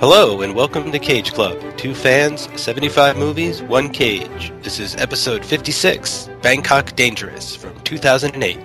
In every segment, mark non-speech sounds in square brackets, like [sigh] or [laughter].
Hello, and welcome to Cage Club. Two fans, 75 movies, one cage. This is episode 56 Bangkok Dangerous from 2008.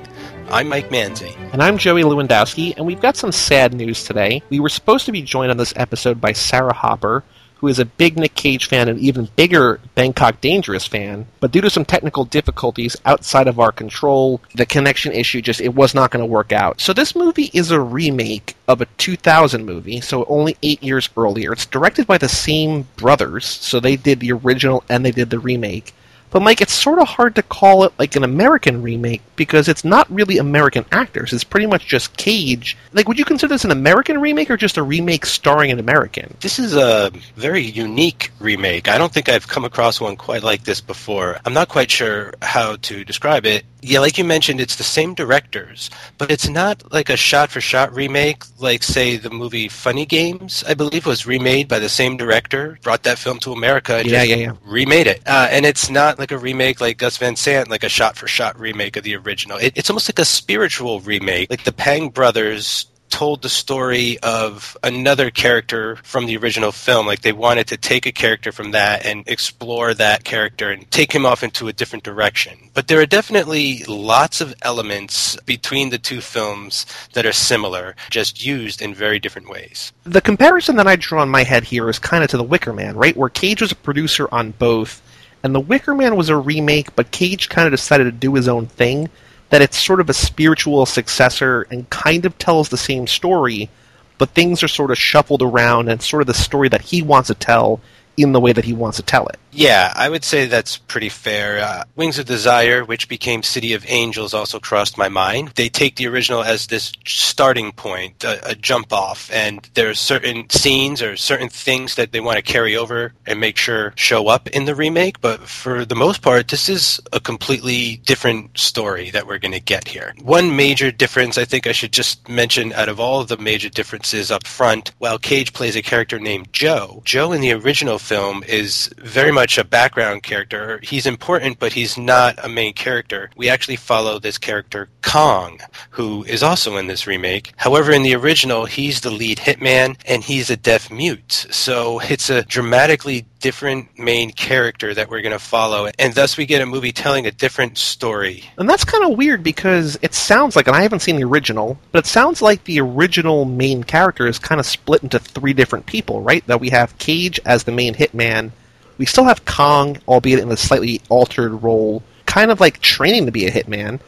I'm Mike Manzi. And I'm Joey Lewandowski, and we've got some sad news today. We were supposed to be joined on this episode by Sarah Hopper, who is a big Nick Cage fan and even bigger Bangkok Dangerous fan, but due to some technical difficulties outside of our control, the connection issue just it was not going to work out. So this movie is a remake of a 2000 movie, so only 8 years earlier. It's directed by the same brothers, so they did the original and they did the remake. But Mike, it's sort of hard to call it like an American remake because it's not really American actors. It's pretty much just Cage. Like, would you consider this an American remake or just a remake starring an American? This is a very unique remake. I don't think I've come across one quite like this before. I'm not quite sure how to describe it. Yeah, like you mentioned, it's the same directors, but it's not like a shot for shot remake, like, say, the movie Funny Games, I believe, was remade by the same director, brought that film to America, and Yeah, yeah, yeah. remade it. Uh, and it's not like a remake like Gus Van Sant, like a shot for shot remake of the original. It, it's almost like a spiritual remake. Like the Pang brothers told the story of another character from the original film. Like they wanted to take a character from that and explore that character and take him off into a different direction. But there are definitely lots of elements between the two films that are similar, just used in very different ways. The comparison that I draw in my head here is kind of to The Wicker Man, right? Where Cage was a producer on both, and The Wicker Man was a remake, but Cage kind of decided to do his own thing. That it's sort of a spiritual successor and kind of tells the same story, but things are sort of shuffled around and sort of the story that he wants to tell in the way that he wants to tell it. Yeah, I would say that's pretty fair. Uh, Wings of Desire, which became City of Angels, also crossed my mind. They take the original as this starting point, a, a jump off, and there are certain scenes or certain things that they want to carry over and make sure show up in the remake. But for the most part, this is a completely different story that we're going to get here. One major difference I think I should just mention out of all of the major differences up front, while Cage plays a character named Joe, Joe in the original film is very much a background character. He's important, but he's not a main character. We actually follow this character, Kong, who is also in this remake. However, in the original, he's the lead hitman and he's a deaf mute. So it's a dramatically different main character that we're going to follow. And thus we get a movie telling a different story. And that's kind of weird because it sounds like, and I haven't seen the original, but it sounds like the original main character is kind of split into three different people, right? That we have Cage as the main hitman. We still have Kong, albeit in a slightly altered role, kind of like training to be a hitman.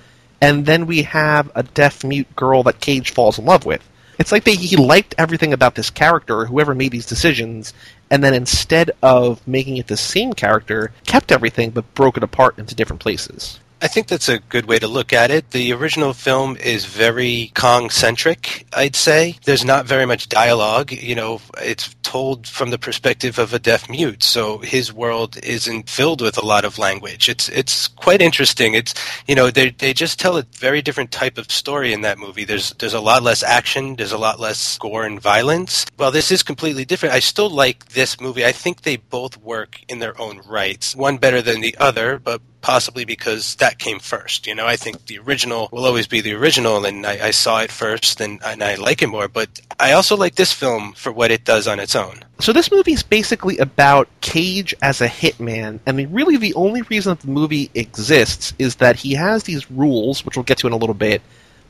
And then we have a deaf mute girl that Cage falls in love with. It's like they, he liked everything about this character, whoever made these decisions, and then instead of making it the same character, kept everything but broke it apart into different places. I think that's a good way to look at it. The original film is very Kong centric, I'd say. There's not very much dialogue. You know, it's told from the perspective of a deaf mute, so his world isn't filled with a lot of language. It's it's quite interesting. It's you know they they just tell a very different type of story in that movie. There's there's a lot less action. There's a lot less gore and violence. Well, this is completely different. I still like this movie. I think they both work in their own rights. One better than the other, but possibly because that came first. You know, I think the original will always be the original, and I, I saw it first, and, and I like it more. But I also like this film for what it does on its own. So this movie is basically about Cage as a hitman, and really the only reason that the movie exists is that he has these rules, which we'll get to in a little bit,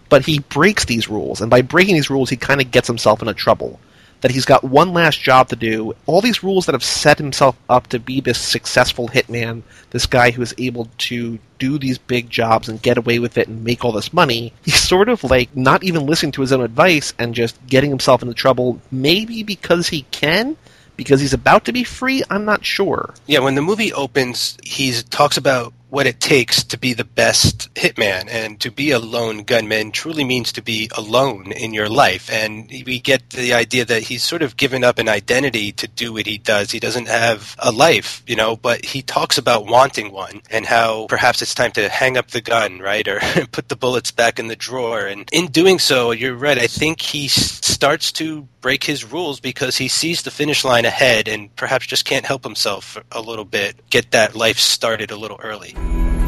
but he breaks these rules, and by breaking these rules, he kind of gets himself into trouble. That he's got one last job to do. All these rules that have set himself up to be this successful hitman, this guy who is able to do these big jobs and get away with it and make all this money, he's sort of like not even listening to his own advice and just getting himself into trouble, maybe because he can, because he's about to be free, I'm not sure. Yeah, when the movie opens, he talks about what it takes to be the best hitman and to be a lone gunman truly means to be alone in your life. And we get the idea that he's sort of given up an identity to do what he does. He doesn't have a life you know but he talks about wanting one and how perhaps it's time to hang up the gun right or [laughs] put the bullets back in the drawer. And in doing so you're right i think he starts to break his rules because he sees the finish line ahead and perhaps just can't help himself a little bit get that life started a little early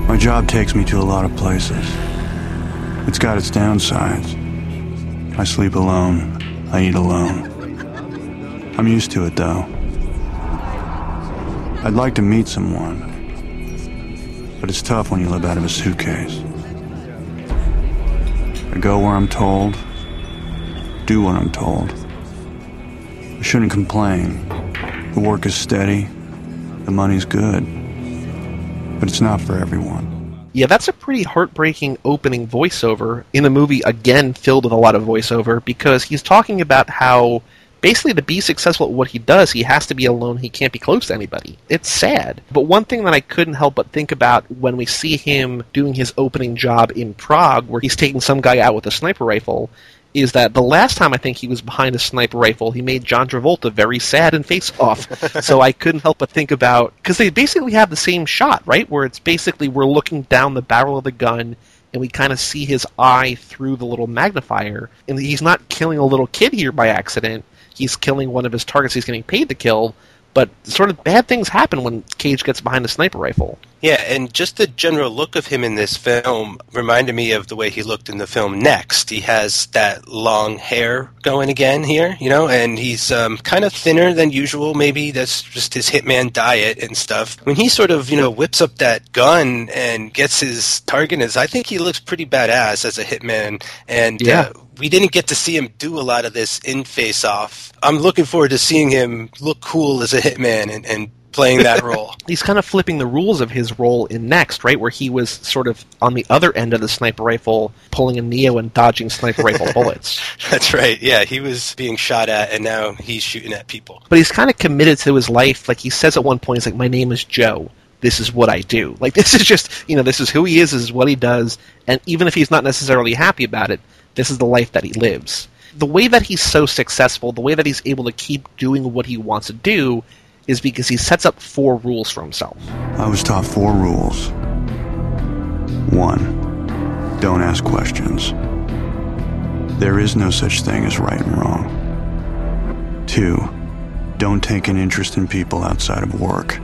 my job takes me to a lot of places. It's got its downsides. I sleep alone. I eat alone. I'm used to it, though. I'd like to meet someone, but it's tough when you live out of a suitcase. I go where I'm told, do what I'm told. I shouldn't complain. The work is steady, the money's good, but it's not for everyone. Yeah, that's a pretty heartbreaking opening voiceover in a movie, again, filled with a lot of voiceover, because he's talking about how basically to be successful at what he does, he has to be alone. He can't be close to anybody. It's sad. But one thing that I couldn't help but think about when we see him doing his opening job in Prague, where he's taking some guy out with a sniper rifle, is that the last time I think he was behind a sniper rifle, he made John Travolta very sad and face off. [laughs] so I couldn't help but think about because they basically have the same shot, right? Where it's basically we're looking down the barrel of the gun and we kind of see his eye through the little magnifier, and he's not killing a little kid here by accident. He's killing one of his targets he's getting paid to kill, but sort of bad things happen when Cage gets behind the sniper rifle. Yeah, and just the general look of him in this film reminded me of the way he looked in the film Next. He has that long hair going again here, you know, and he's um, kind of thinner than usual. Maybe that's just his hitman diet and stuff. When he sort of, you know, whips up that gun and gets his target, is I think he looks pretty badass as a hitman. And yeah. Uh, we didn't get to see him do a lot of this in Face Off. I'm looking forward to seeing him look cool as a hitman and, and playing that [laughs] role. He's kind of flipping the rules of his role in Next, right? Where he was sort of on the other end of the sniper rifle, pulling a Neo and dodging sniper rifle [laughs] bullets. That's right. Yeah, he was being shot at, and now he's shooting at people. But he's kind of committed to his life. Like he says at one point, he's like, "My name is Joe." This is what I do. Like [laughs] this is just, you know, this is who he is. This is what he does. And even if he's not necessarily happy about it, this is the life that he lives. The way that he's so successful, the way that he's able to keep doing what he wants to do, is because he sets up four rules for himself. I was taught four rules. One, don't ask questions. There is no such thing as right and wrong. Two, don't take an interest in people outside of work.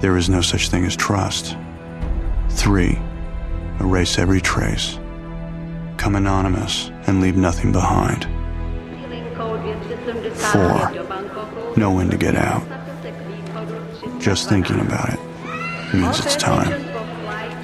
There is no such thing as trust. Three, erase every trace. Come anonymous and leave nothing behind. Four, know when to get out. Just thinking about it means it's time.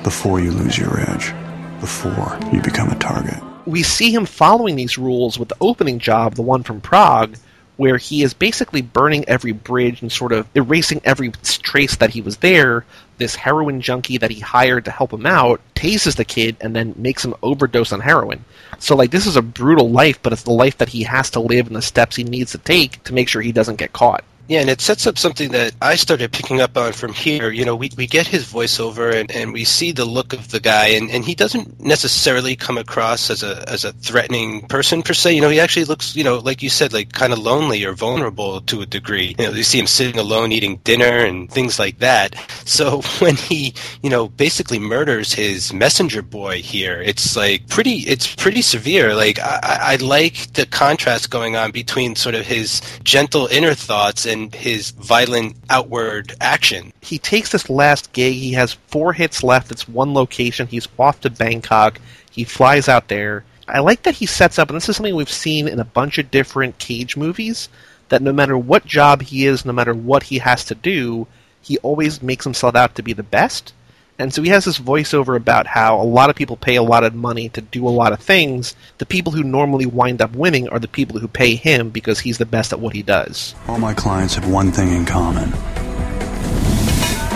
Before you lose your edge. Before you become a target. We see him following these rules with the opening job, the one from Prague, where he is basically burning every bridge and sort of erasing every trace that he was there. This heroin junkie that he hired to help him out tases the kid and then makes him overdose on heroin. So, like, this is a brutal life, but it's the life that he has to live and the steps he needs to take to make sure he doesn't get caught. Yeah, and it sets up something that I started picking up on from here. You know, we, we get his voiceover and, and we see the look of the guy, and, and he doesn't necessarily come across as a as a threatening person per se. You know, he actually looks, you know, like you said, like kind of lonely or vulnerable to a degree. You know, you see him sitting alone eating dinner and things like that. So [laughs] when he, you know, basically murders his messenger boy here, it's like pretty, it's pretty severe. Like I, I like the contrast going on between sort of his gentle inner thoughts and his violent outward action. He takes this last gig. He has four hits left. It's one location. He's off to Bangkok. He flies out there. I like that he sets up, and this is something we've seen in a bunch of different Cage movies, that no matter what job he is, no matter what he has to do, he always makes himself out to be the best. And so he has this voiceover about how a lot of people pay a lot of money to do a lot of things. The people who normally wind up winning are the people who pay him because he's the best at what he does. All my clients have one thing in common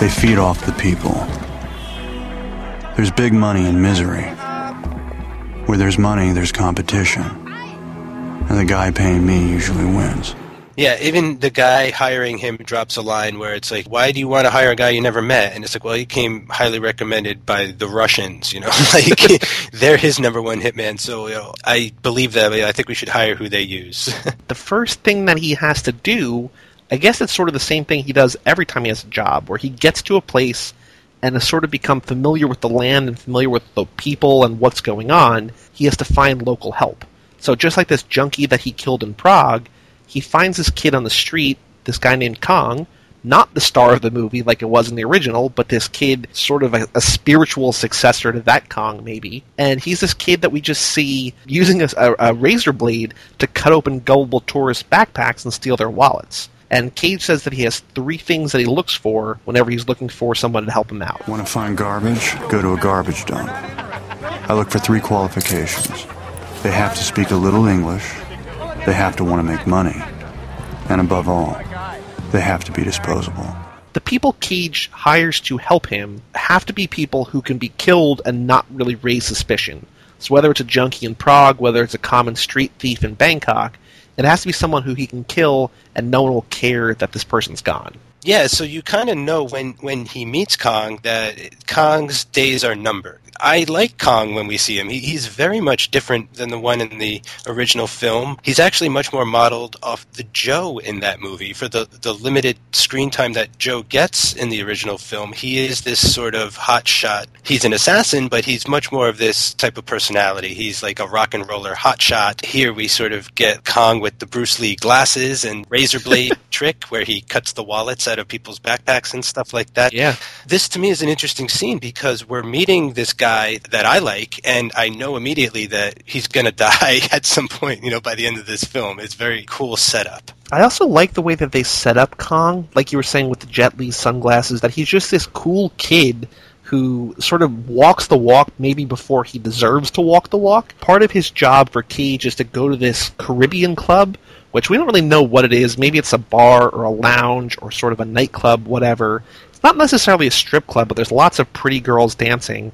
they feed off the people. There's big money in misery. Where there's money, there's competition. And the guy paying me usually wins. Yeah, even the guy hiring him drops a line where it's like, "Why do you want to hire a guy you never met?" And it's like, "Well, he came highly recommended by the Russians. You know, [laughs] like [laughs] they're his number one hitman. So you know, I believe that. I think we should hire who they use." [laughs] the first thing that he has to do, I guess, it's sort of the same thing he does every time he has a job, where he gets to a place and has sort of become familiar with the land and familiar with the people and what's going on. He has to find local help. So just like this junkie that he killed in Prague he finds this kid on the street, this guy named Kong, not the star of the movie like it was in the original, but this kid, sort of a, a spiritual successor to that Kong, maybe. And he's this kid that we just see using a, a, razor blade to cut open gullible tourist backpacks and steal their wallets. And Cage says that he has three things that he looks for whenever he's looking for someone to help him out. Want to find garbage? Go to a garbage dump. I look for three qualifications. They have to speak a little English, they have to want to make money, and above all, they have to be disposable. The people Cage hires to help him have to be people who can be killed and not really raise suspicion. So whether it's a junkie in Prague, whether it's a common street thief in Bangkok, it has to be someone who he can kill and no one will care that this person's gone. Yeah, so you kind of know when, when he meets Kong that Kong's days are numbered. I like Kong when we see him. He, he's very much different than the one in the original film. He's actually much more modeled off the Joe in that movie. For the, the limited screen time that Joe gets in the original film, he is this sort of hot shot. He's an assassin, but he's much more of this type of personality. He's like a rock and roller hot shot. Here we sort of get Kong with the Bruce Lee glasses and razor blade [laughs] trick where he cuts the wallets out of people's backpacks and stuff like that. Yeah. This to me is an interesting scene because we're meeting this guy that I like, and I know immediately that he's going [laughs] to die at some point, you know, by the end of this film. It's very cool setup. I also like the way that they set up Kong, like you were saying with the Jet Li sunglasses, that he's just this cool kid who sort of walks the walk maybe before he deserves to walk the walk. Part of his job for Cage is to go to this Caribbean club, which we don't really know what it is. Maybe it's a bar or a lounge or sort of a nightclub, whatever. It's not necessarily a strip club, but there's lots of pretty girls dancing.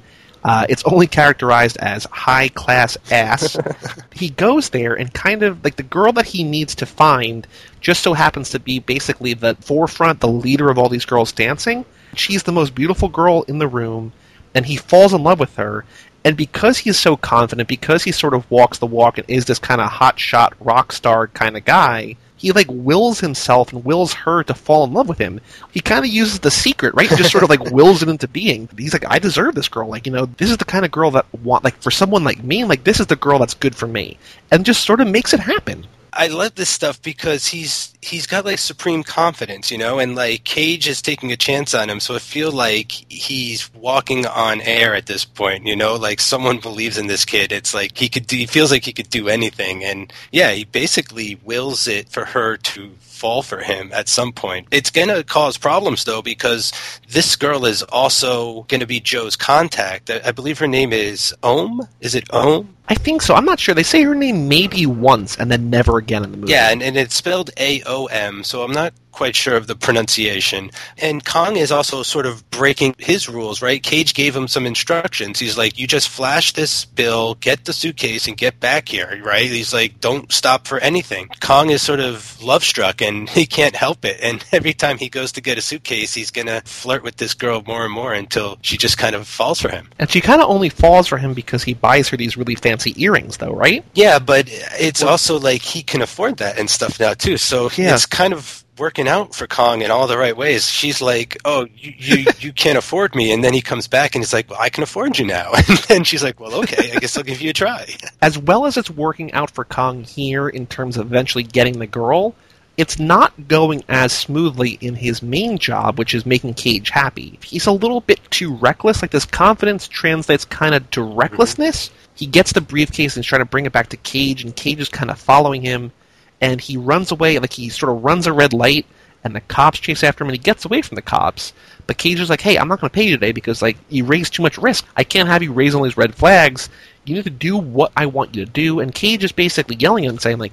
Uh, it's only characterized as high class ass. [laughs] he goes there and kind of like the girl that he needs to find just so happens to be basically the forefront, the leader of all these girls dancing. She's the most beautiful girl in the room, and he falls in love with her. And because he's so confident, because he sort of walks the walk and is this kind of hot shot rock star kind of guy, he like wills himself and wills her to fall in love with him. He kind of uses the secret, right? He just sort of like wills it into being. He's like, I deserve this girl. Like, you know, this is the kind of girl that want like for someone like me, like this is the girl that's good for me, and just sort of makes it happen. I love this stuff because he's he's got like supreme confidence, you know, and like Cage is taking a chance on him, so I feel like he's walking on air at this point, you know, like someone believes in this kid. It's like he could do, he feels like he could do anything, and yeah, he basically wills it for her to fall for him at some point. It's going to cause problems though because this girl is also going to be Joe's contact. I believe her name is Ohm. Is it Ohm? I think so. I'm not sure. They say her name maybe once and then never again in the movie. Yeah, and, and it's spelled A O M, so I'm not quite sure of the pronunciation. And Kong is also sort of breaking his rules, right? Cage gave him some instructions. He's like, you just flash this bill, get the suitcase, and get back here, right? He's like, don't stop for anything. Kong is sort of love struck and [laughs] he can't help it. And every time he goes to get a suitcase, he's going to flirt with this girl more and more until she just kind of falls for him. And she kind of only falls for him because he buys her these really fancy earrings, though, right? Yeah, but it's also like he can afford that and stuff now, too. So yeah. it's kind of working out for Kong in all the right ways. She's like, "Oh, you you, [laughs] you can't afford me," and then he comes back and he's like, "Well, I can afford you now." [laughs] And then she's like, "Well, okay, I guess I'll give you a try." [laughs] As well as it's working out for Kong here in terms of eventually getting the girl, it's not going as smoothly in his main job, which is making Cage happy. He's a little bit too reckless. Like this confidence translates kind of to recklessness. Mm-hmm. He gets the briefcase and he's trying to bring it back to Cage, and Cage is kind of following him and he runs away like he sort of runs a red light and the cops chase after him and he gets away from the cops. But cage is like hey i'm not going to pay you today because like you raise too much risk. I can't have you raise all these red flags. You need to do what i want you to do. And cage is basically yelling at him saying like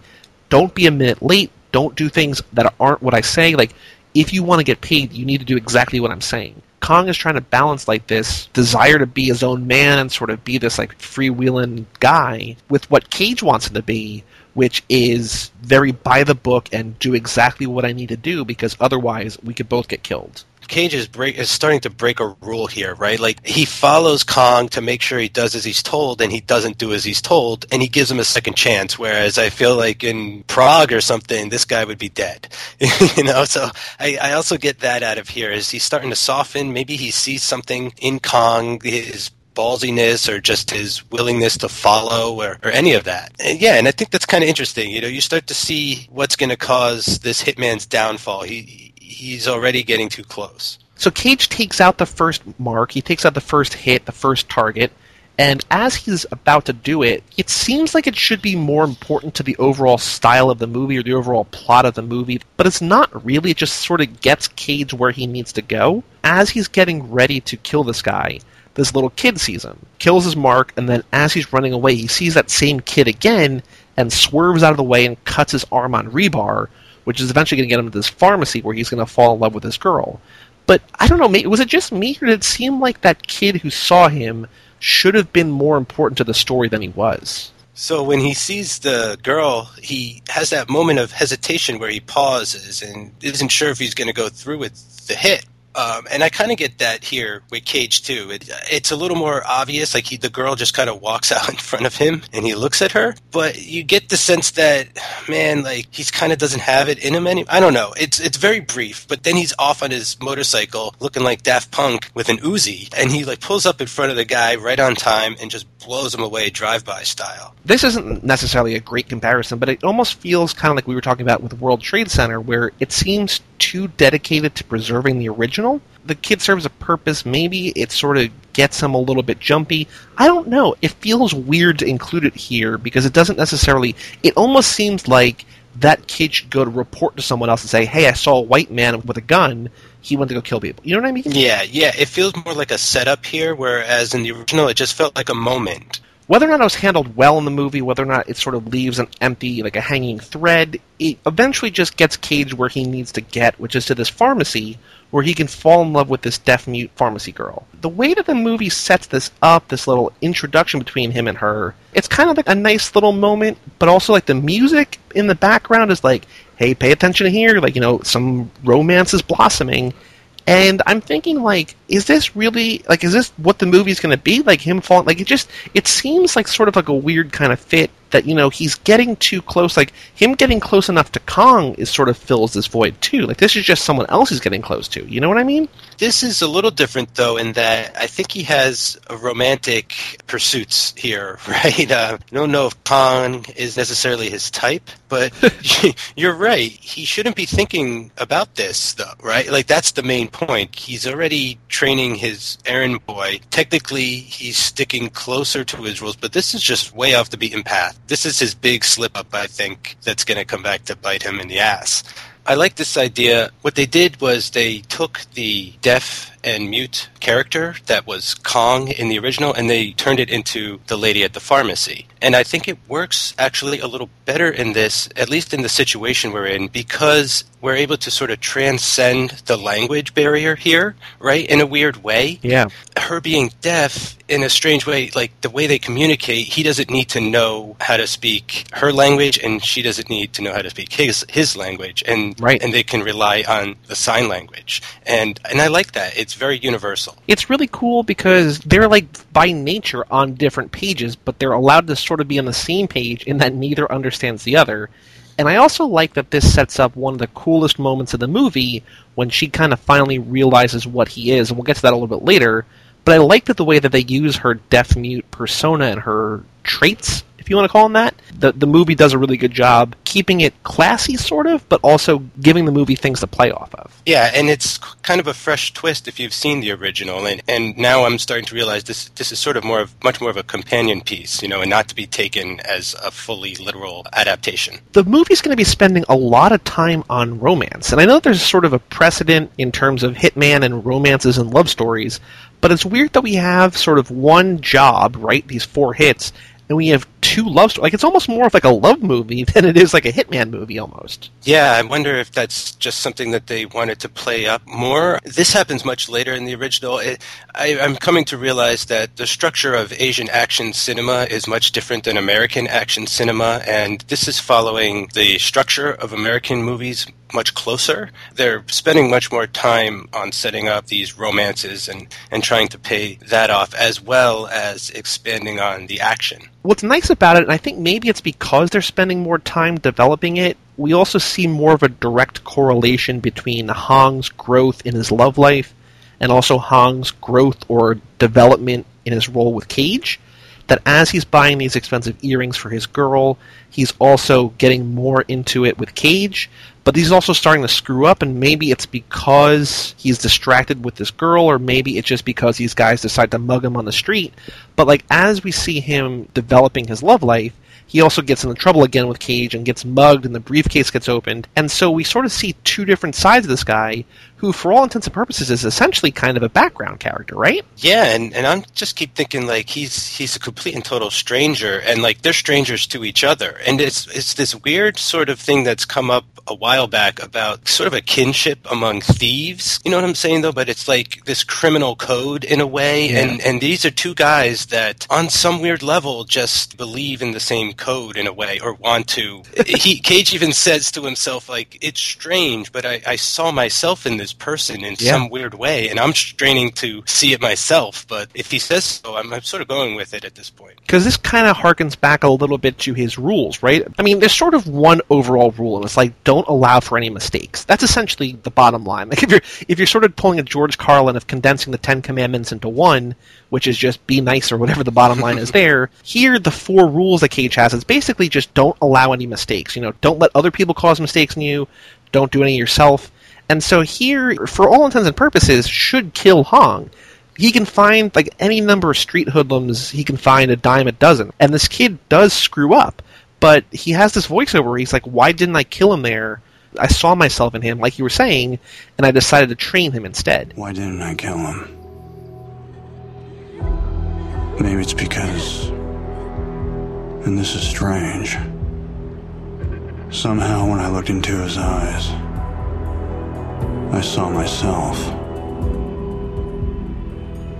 don't be a minute late. Don't do things that aren't what i say. Like if you want to get paid you need to do exactly what i'm saying. Kong is trying to balance like this desire to be his own man and sort of be this like freewheeling guy with what Cage wants him to be, which is very by the book and do exactly what I need to do because otherwise we could both get killed. Cage is break is starting to break a rule here, right? Like he follows Kong to make sure he does as he's told, and he doesn't do as he's told, and he gives him a second chance. Whereas I feel like in Prague or something, this guy would be dead, [laughs] you know. So I, I also get that out of here. Is he's starting to soften? Maybe he sees something in Kong, his ballsiness or just his willingness to follow or, or any of that. And yeah, and I think that's kind of interesting. You know, you start to see what's going to cause this hitman's downfall. He he's already getting too close. So Cage takes out the first mark, he takes out the first hit, the first target, and as he's about to do it, it seems like it should be more important to the overall style of the movie or the overall plot of the movie, but it's not really. It just sort of gets Cage where he needs to go. As he's getting ready to kill this guy, this little kid sees him, kills his mark, and then as he's running away, he sees that same kid again and swerves out of the way and cuts his arm on rebar, which is eventually going to get him to this pharmacy where he's going to fall in love with this girl. But I don't know, was it just me, or did it seem like that kid who saw him should have been more important to the story than he was? So when he sees the girl, he has that moment of hesitation where he pauses and isn't sure if he's going to go through with the hit. Um, and I kind of get that here with Cage too. It, it's a little more obvious, like he, the girl just kind of walks [laughs] out in front of him and he looks at her, but you get the sense that man, like he's kind of doesn't have it in him any. I don't know. It's it's very brief, but then he's off on his motorcycle, looking like Daft Punk with an Uzi, and he like pulls up in front of the guy right on time and just blows him away drive-by style. This isn't necessarily a great comparison, but it almost feels kind of like we were talking about with World Trade Center, where it seems too dedicated to preserving the original. The kid serves a purpose. Maybe it sort of gets him a little bit jumpy. I don't know. It feels weird to include it here because it doesn't necessarily. It almost seems like that kid should go to report to someone else and say, "Hey, I saw a white man with a gun. He went to go kill people." You know what I mean? Yeah, yeah. It feels more like a setup here, whereas in the original, it just felt like a moment. Whether or not it was handled well in the movie, whether or not it sort of leaves an empty, like a hanging thread, it eventually just gets Cage where he needs to get, which is to this pharmacy where he can fall in love with this deaf mute pharmacy girl. The way that the movie sets this up, this little introduction between him and her, it's kind of like a nice little moment, but also like the music in the background is like, hey, pay attention here, like, you know, some romance is blossoming and I'm thinking, like, is this really like, is this what the movie's going to be? Like him falling, like it just, it seems like sort of like a weird kind of fit that you know he's getting too close. Like him getting close enough to Kong is sort of fills this void too. Like this is just someone else he's getting close to. You know what I mean? This is a little different though in that I think he has romantic pursuits here, [laughs] right? Uh, I don't know if Kong is necessarily his type, but [laughs] [laughs] you're right. He shouldn't be thinking about this though, right? Like that's the main point. He's already training his errand boy. Technically, he's sticking closer to his rules, but this is just way off the beaten path this is his big slip up, I think, that's going to come back to bite him in the ass. I like this idea. What they did was they took the deaf and mute character that was Kong in the original and they turned it into the lady at the pharmacy. And I think it works actually a little better in this, at least in the situation we're in, because we're able to sort of transcend the language barrier here, right? In a weird way. Yeah. Her being deaf in a strange way, like the way they communicate, he doesn't need to know how to speak her language and she doesn't need to know how to speak his his language. And right. and they can rely on the sign language. And and I like that. It's very universal. It's really cool because they're like by nature on different pages, but they're allowed to sort of be on the same page in that neither understands the other. And I also like that this sets up one of the coolest moments of the movie when she kind of finally realizes what he is, and we'll get to that a little bit later. But I like that the way that they use her deaf mute persona and her traits if you want to call them that. The the movie does a really good job keeping it classy, sort of, but also giving the movie things to play off of. Yeah, and it's kind of a fresh twist if you've seen the original, and and now I'm starting to realize this this is sort of more of much more of a companion piece, you know, and not to be taken as a fully literal adaptation. The movie's going to be spending a lot of time on romance, and I know there's sort of a precedent in terms of hitman and romances and love stories, but it's weird that we have sort of one job, right? These four hits, and we have two love stories. Like it's almost more of like a love movie [laughs] than it is like a hitman movie almost. Yeah, I wonder if that's just something that they wanted to play up more. This happens much later in the original. It, I, I'm coming to realize that the structure of Asian action cinema is much different than American action cinema, and this is following the structure of American movies much closer. They're spending much more time on setting up these romances and, and trying to pay that off as well as expanding on the action. What's nice about it, and I think maybe it's because they're spending more time developing it, we also see more of a direct correlation between Hong's growth in his love life and also Hong's growth or development in his role with Cage. That as he's buying these expensive earrings for his girl, he's also getting more into it with Cage. But he's also starting to screw up, and maybe it's because he's distracted with this girl, or maybe it's just because these guys decide to mug him on the street. But like as we see him developing his love life, he also gets into trouble again with Cage and gets mugged, and the briefcase gets opened. And so we sort of see two different sides of this guy, who, for all intents and purposes, is essentially kind of a background character, right? Yeah, and, and I'm just keep thinking like he's he's a complete and total stranger, and like they're strangers to each other, and it's it's this weird sort of thing that's come up a while back about sort of a kinship among thieves. You know what I'm saying though? But it's like this criminal code in a way, yeah. and and these are two guys that on some weird level just believe in the same code in a way or want to. [laughs] he Cage even says to himself like it's strange, but I, I saw myself in this person in yeah. some weird way, and I'm straining to see it myself. But if he says so, I'm, I'm sort of going with it at this point. Because this kind of harkens back a little bit to his rules, right? I mean, there's sort of one overall rule, and it's like don't allow for any mistakes. That's essentially the bottom line. [laughs] Like if you're if you're sort of pulling a George Carlin of condensing the Ten Commandments into one, which is just be nice or whatever the bottom line is [laughs] there. Here, the four rules that Cage has is basically just don't allow any mistakes. You know, don't let other people cause mistakes in you. Don't do any yourself. And so here, for all intents and purposes, should kill Hong. He can find like any number of street hoodlums. He can find a dime a dozen, and this kid does screw up. But he has this voiceover where he's like, "Why didn't I kill him there? I saw myself in him, like you were saying, and I decided to train him instead." Why didn't I kill him? Maybe it's because, and this is strange. Somehow, when I looked into his eyes. I saw myself.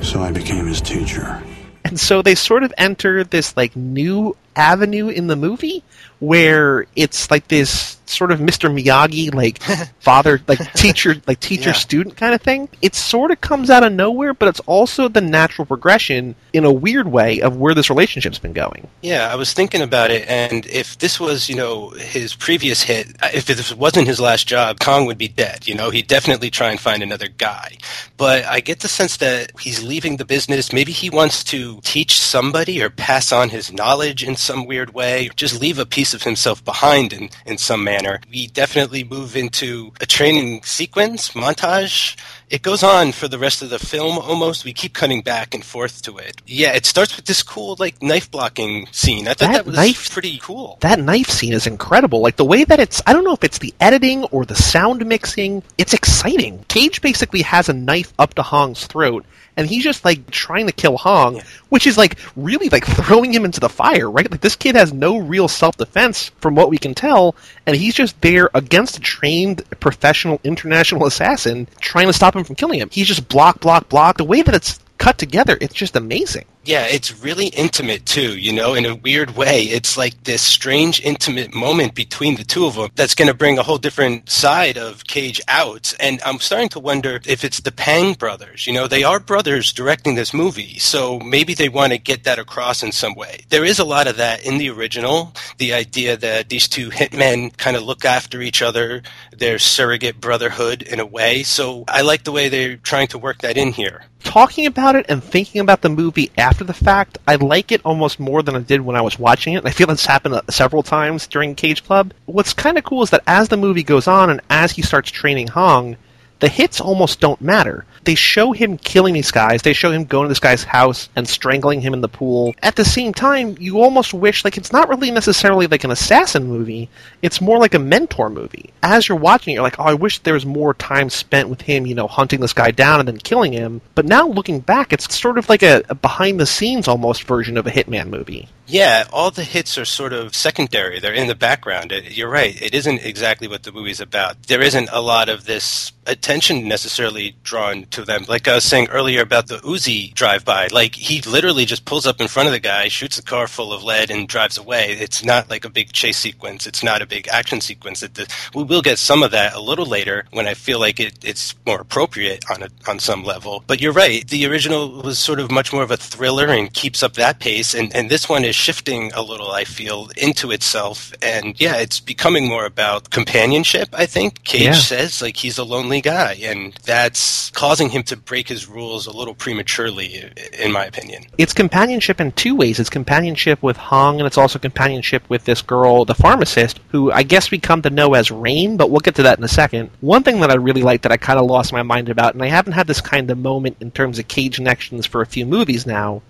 So I became his teacher. And so they sort of enter this like new avenue in the movie where it's like this sort of Mr. Miyagi, like [laughs] father, like teacher, like teacher yeah. student kind of thing. It sort of comes out of nowhere, but it's also the natural progression in a weird way of where this relationship's been going. Yeah, I was thinking about it, and if this was, you know, his previous hit, if this wasn't his last job, Kong would be dead. You know, he'd definitely try and find another guy. But I get the sense that he's leaving the business. Maybe he wants to teach somebody or pass on his knowledge in some weird way, just leave a piece of himself behind in, in some manner. We definitely move into a training sequence, montage. It goes on for the rest of the film almost. We keep cutting back and forth to it. Yeah, it starts with this cool like knife blocking scene. I thought that, that was knife, pretty cool. That knife scene is incredible. Like the way that it's I don't know if it's the editing or the sound mixing. It's exciting. Cage basically has a knife up to Hong's throat and he's just like trying to kill Hong, which is like really like [laughs] throwing him into the fire, right? Like this kid has no real self defense from what we can tell, and he's just there against a trained professional international [laughs] assassin trying to stop him from killing him. He's just block, block, block. The way that it's cut together, it's just amazing. Yeah, it's really intimate too, you know, in a weird way. It's like this strange intimate moment between the two of them that's going to bring a whole different side of Cage out. And I'm starting to wonder if it's the Pang brothers. You know, they are brothers directing this movie, so maybe they want to get that across in some way. There is a lot of that in the original, the idea that these two hitmen kind of look after each other, their surrogate brotherhood in a way. So I like the way they're trying to work that in here. Talking about it and thinking about the movie after after the fact, I like it almost more than I did when I was watching it. I feel it's happened uh, several times during Cage Club. What's kind of cool is that as the movie goes on and as he starts training Hong, the hits almost don't matter. They show him killing these guys. They show him going to this guy's house and strangling him in the pool. At the same time, you almost wish like it's not really necessarily like an assassin movie. It's more like a mentor movie. As you're watching, it, you're like, oh, I wish there was more time spent with him, you know, hunting this guy down and then killing him. But now looking back, it's sort of like a, a behind the scenes almost version of a Hitman movie. Yeah, all the hits are sort of secondary. They're in the background. It, you're right. It isn't exactly what the movie's about. There isn't a lot of this attention necessarily drawn to them. Like I was saying earlier about the Uzi drive-by. Like he literally just pulls up in front of the guy, shoots a car full of lead, and drives away. It's not like a big chase sequence. It's not a big action sequence. It, we will get some of that a little later when I feel like it, it's more appropriate on a, on some level. But you're right. The original was sort of much more of a thriller and keeps up that pace, and, and this one is shifting a little, I feel, into itself. And yeah, it's becoming more about companionship, I think. Cage Yeah. says, like, he's a lonely guy. And that's causing him to break his rules a little prematurely, in my opinion. It's companionship in two ways. It's companionship with Hong, and it's also companionship with this girl, the pharmacist, who I guess we come to know as Rain, but we'll get to that in a second. One thing that I really like that I kind of lost my mind about, and I haven't had this kind of moment in terms of Cage connections for a few movies now,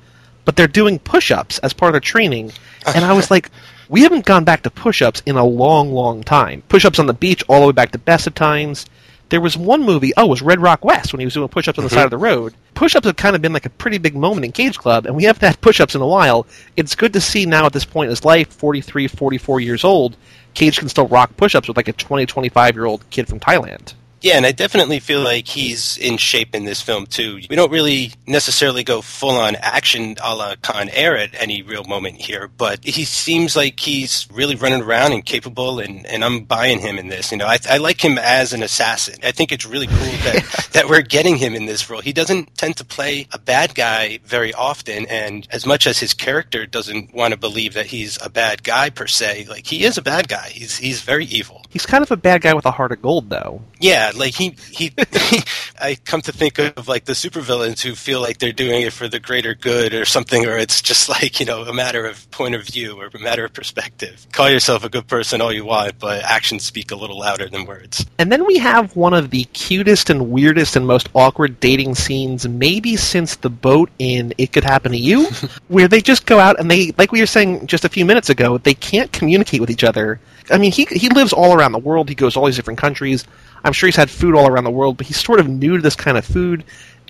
but they're doing push-ups as part of their training, and I was [laughs] like, we haven't gone back to push-ups in a long, long time. Push-ups on the beach all the way back to Best of Times. There was one movie, oh, it was Red Rock West when he was doing push-ups on the side of the mm-hmm. road. Push-ups have kind of been like a pretty big moment in Cage Club, and we haven't had push-ups in a while. It's good to see now at this point in his life, 43, 44 years old, Cage can still rock push-ups with like a 20, 25-year-old kid from Thailand. Yeah, and I definitely feel like he's in shape in this film too. We don't really necessarily go full on action a la Con Air at any real moment here, but he seems like he's really running around and capable, and, and I'm buying him in this. You know, I, I like him as an assassin. I think it's really cool that, [laughs] that we're getting him in this role. He doesn't tend to play a bad guy very often, and as much as his character doesn't want to believe that he's a bad guy per se, like he is a bad guy. He's he's very evil. He's kind of a bad guy with a heart of gold, though. Yeah, like he he. [laughs] I come to think of like the supervillains who feel like they're doing it for the greater good or something, or it's just [laughs] like you know a matter of point of view or a matter of perspective. Call yourself a good person all you want, but actions speak a little louder than words. And then we have one of the cutest and weirdest and most awkward dating scenes, maybe since the boat in It Could Happen to You, [laughs] where they just go out and they, like we were saying just a few minutes ago, they can't communicate with each other. I mean, he he lives all around the world. He goes all these different countries. I'm sure he's had food all around the world, but he's sort of new to this kind of food.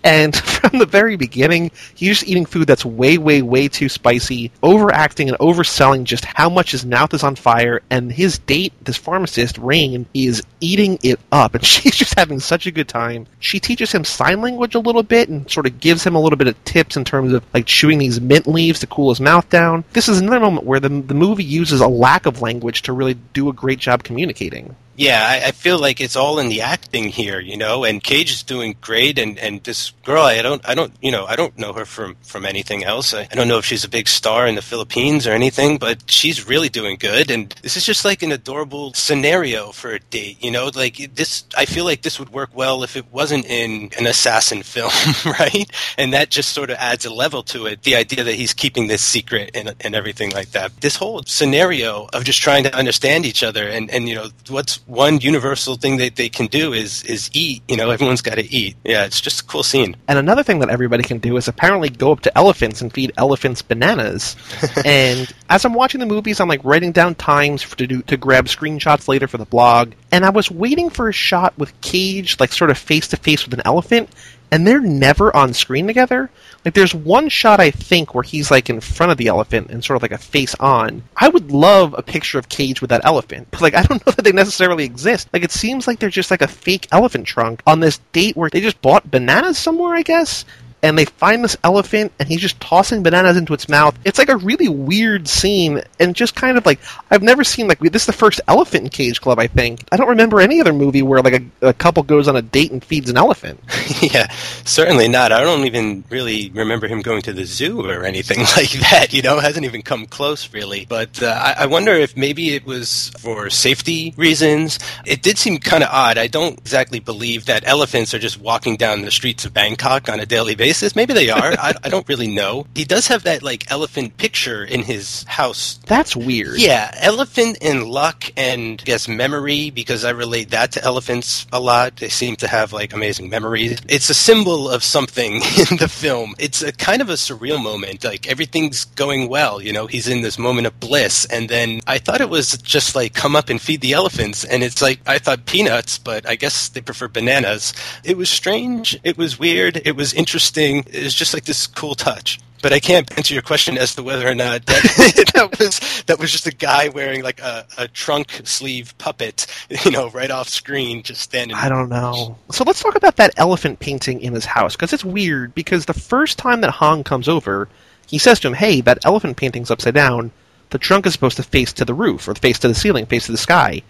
And [laughs] from the very beginning, he's just eating food that's way, way, way too spicy, overacting and overselling just how much his mouth is on fire. And his date, this pharmacist, Rain, is eating it up. And [laughs] she's just having such a good time. She teaches him sign language a little bit and sort of gives him a little bit of tips in terms of like chewing these mint leaves to cool his mouth down. This is another moment where the, the movie uses a lack of language to really do a great job communicating. Yeah, I, I feel like it's all in the acting here, you know. And Cage is doing great, and, and this girl, I don't, I don't, you know, I don't know her from from anything else. I, I don't know if she's a big star in the Philippines or anything, but she's really doing good. And this is just like an adorable scenario for a date, you know. Like this, I feel like this would work well if it wasn't in an assassin [laughs] film, right? And that just sort of adds a level to it. The idea that he's keeping this secret and and everything like that. This whole scenario of just trying to understand each other, and and you know what's one universal thing that they can do is is eat. You know, everyone's got to eat. Yeah, it's just a cool scene. And another thing that everybody can do is apparently go up to elephants and feed elephants bananas. [laughs] and as I'm watching the movies, I'm like writing down times to do to grab screenshots later for the blog. And I was waiting for a shot with Cage, like sort of face to face with an elephant, and they're never on screen together. Like there's one shot I think where he's like in front of the elephant and sort of like a face on. I would love a picture of Cage with that elephant. But like [laughs] I don't know that they necessarily exist. Like it seems like they're just like a fake elephant trunk on this date where they just bought bananas somewhere, I guess. And they find this elephant, and he's just tossing bananas into its mouth. It's like a really weird scene, and just kind of like I've never seen like this is the first elephant in Cage Club. I think I don't remember any other movie where like a, a couple goes on a date and feeds an elephant. [laughs] yeah, certainly not. I don't even really remember him going to the zoo or anything [laughs] like that. You know, it hasn't even come close really. But uh, I, I wonder if maybe it was for safety reasons. It did seem kind of odd. I don't exactly believe that elephants are just walking down the streets of Bangkok on a daily basis. Maybe they are. I, I don't really know. He does have that like elephant picture in his house That's weird. yeah, elephant and luck and I guess memory because I relate that to elephants a lot. They seem to have like amazing memories. It's a symbol of something [laughs] in the film. It's a kind of a surreal moment. Like everything's going well, you know, he's in this moment of bliss and then I thought it was just like come up and feed the elephants and it's like I thought peanuts, but I guess they prefer bananas. It was strange, it was weird, it was interesting. It was just like this cool touch but I can't answer your question as to whether or not that, [laughs] that was that was just a guy wearing like a, a trunk sleeve puppet, you know, right off screen, just standing. I don't know. So let's talk about that elephant painting in his house because it's weird. Because the first time that Hong comes over, he says to him, "Hey, that elephant painting's upside down. The trunk is supposed to face to the roof or face to the ceiling, face to the sky."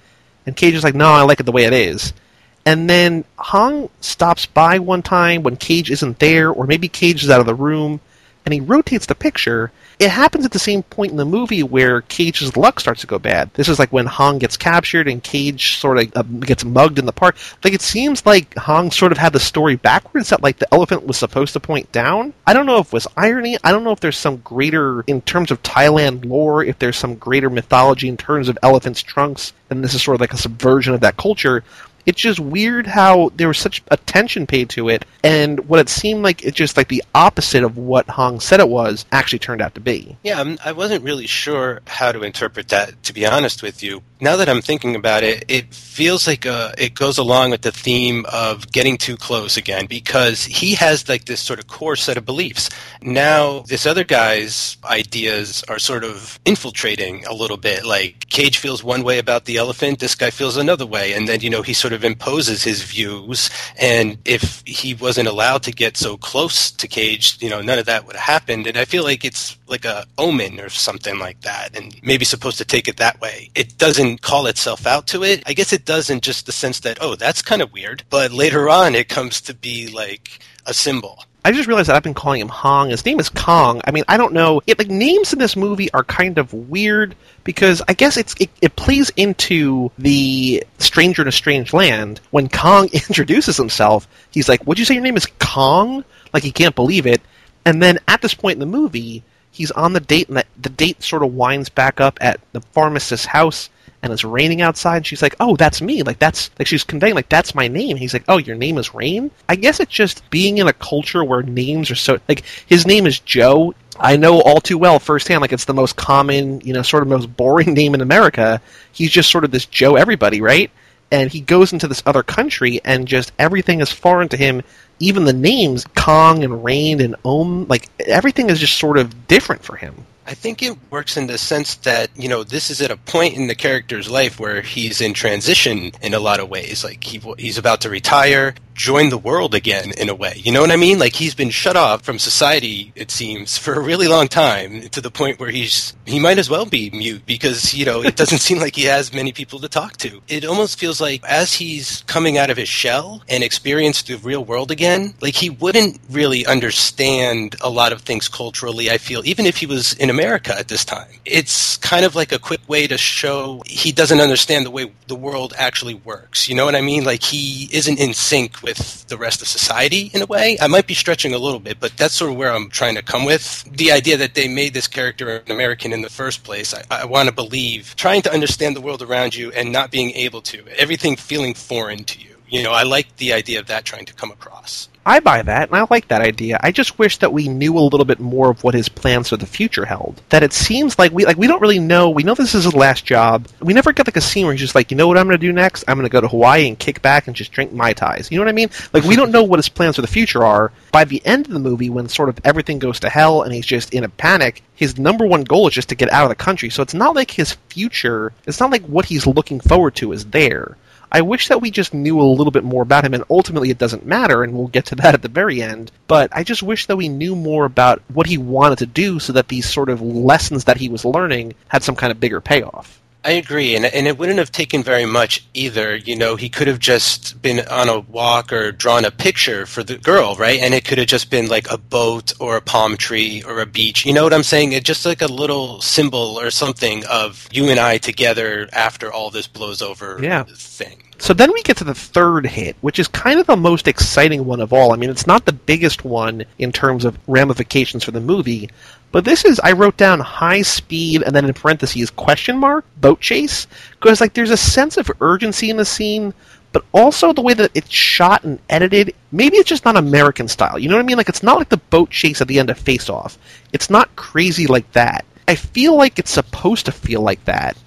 And Cage is like, "No, I like it the way it is." And then Hong stops by one time when Cage isn't there, or maybe Cage is out of the room, and he rotates the picture, it happens at the same point in the movie where Cage's luck starts to go bad. This is like when Hong gets captured and Cage sort of uh, gets mugged in the park. Like it seems like Hong sort of had the story backwards that like the elephant was supposed to point down. I don't know if it was irony. I don't know if there's some greater in terms of Thailand lore, if there's some greater mythology in terms of elephants' trunks, and this is sort of like a subversion of that culture it's just weird how there was such attention paid to it, and what it seemed like it's just like the opposite of what Hong said it was actually turned out to be. Yeah, I'm, I was not really sure how to interpret that, to be honest with you. Now that I'm thinking about it, it feels like uh, it goes along with the theme of getting too close again, because he has like this sort of core set of beliefs. Now, this other guy's ideas are sort of infiltrating a little bit. Like Cage feels one way about the elephant, this guy feels another way, and then you know he sort of imposes his views. And if he wasn't allowed to get so close to Cage, you know, none of that would have happened. And I feel like it's like a omen or something like that, and maybe supposed to take it that way. It doesn't call itself out to it. I guess it does in just the sense that oh, that's kind of weird. But later on, it comes to be like a symbol. I just realized that I've been calling him Hong. His name is Kong. I mean, I don't know. It, like names in this movie are kind of weird because I guess it's it, it plays into the Stranger in a Strange Land when Kong [laughs] introduces himself. He's like, "Would you say your name is Kong?" Like he can't believe it. And then at this point in the movie, he's on the date, and the, the date sort of winds back up at the pharmacist's house, and it's raining outside. And she's like, "Oh, that's me." Like that's like she's conveying like that's my name. He's like, "Oh, your name is Rain." I guess it's just being in a culture where names are so like his name is Joe. I know all too well firsthand. Like it's the most common, you know, sort of most boring [laughs] name in America. He's just sort of this Joe everybody, right? And he goes into this other country, and just everything is foreign to him. Even the names Kong and Rain and Om, like everything is just sort of different for him. I think it works in the sense that, you know, this is at a point in the character's life where he's in transition in a lot of ways. Like, he, he's about to retire join the world again in a way. You know what I mean? Like he's been shut off from society, it seems, for a really long time to the point where he's he might as well be mute because, you know, it doesn't [laughs] seem like he has many people to talk to. It almost feels like as he's coming out of his shell and experienced the real world again, like he wouldn't really understand a lot of things culturally, I feel, even if he was in America at this time. It's kind of like a quick way to show he doesn't understand the way the world actually works. You know what I mean? Like he isn't in sync with the rest of society in a way. I might be stretching a little bit, but that's sort of where I'm trying to come with. The idea that they made this character an American in the first place, I, I want to believe. Trying to understand the world around you and not being able to, everything feeling foreign to you. You know, I like the idea of that trying to come across. I buy that, and I like that idea. I just wish that we knew a little bit more of what his plans for the future held. That it seems like we like we don't really know. We know this is his last job. We never get like a scene where he's just like, you know what I'm going to do next? I'm going to go to Hawaii and kick back and just drink mai tais. You know what I mean? Like we don't know what his plans for the future are. By the end of the movie, when sort of everything goes to hell and he's just in a panic, his number one goal is just to get out of the country. So it's not like his future. It's not like what he's looking forward to is there. I wish that we just knew a little bit more about him, and ultimately it doesn't matter, and we'll get to that at the very end. But I just wish that we knew more about what he wanted to do so that these sort of lessons that he was learning had some kind of bigger payoff. I agree, and and it wouldn't have taken very much either. You know, he could have just been on a walk or drawn a picture for the girl, right? And it could have just been like a boat or a palm tree or a beach. You know what I'm saying? It's just like a little symbol or something of you and I together after all this blows over. Yeah. Thing. So then we get to the third hit, which is kind of the most exciting one of all. I mean, it's not the biggest one in terms of ramifications for the movie, but this is I wrote down high speed and then in parentheses question mark boat chase because like there's a sense of urgency in the scene, but also the way that it's shot and edited. Maybe it's just not American style. You know what I mean? Like it's not like the boat chase at the end of Face Off. It's not crazy like that. I feel like it's supposed to feel like that,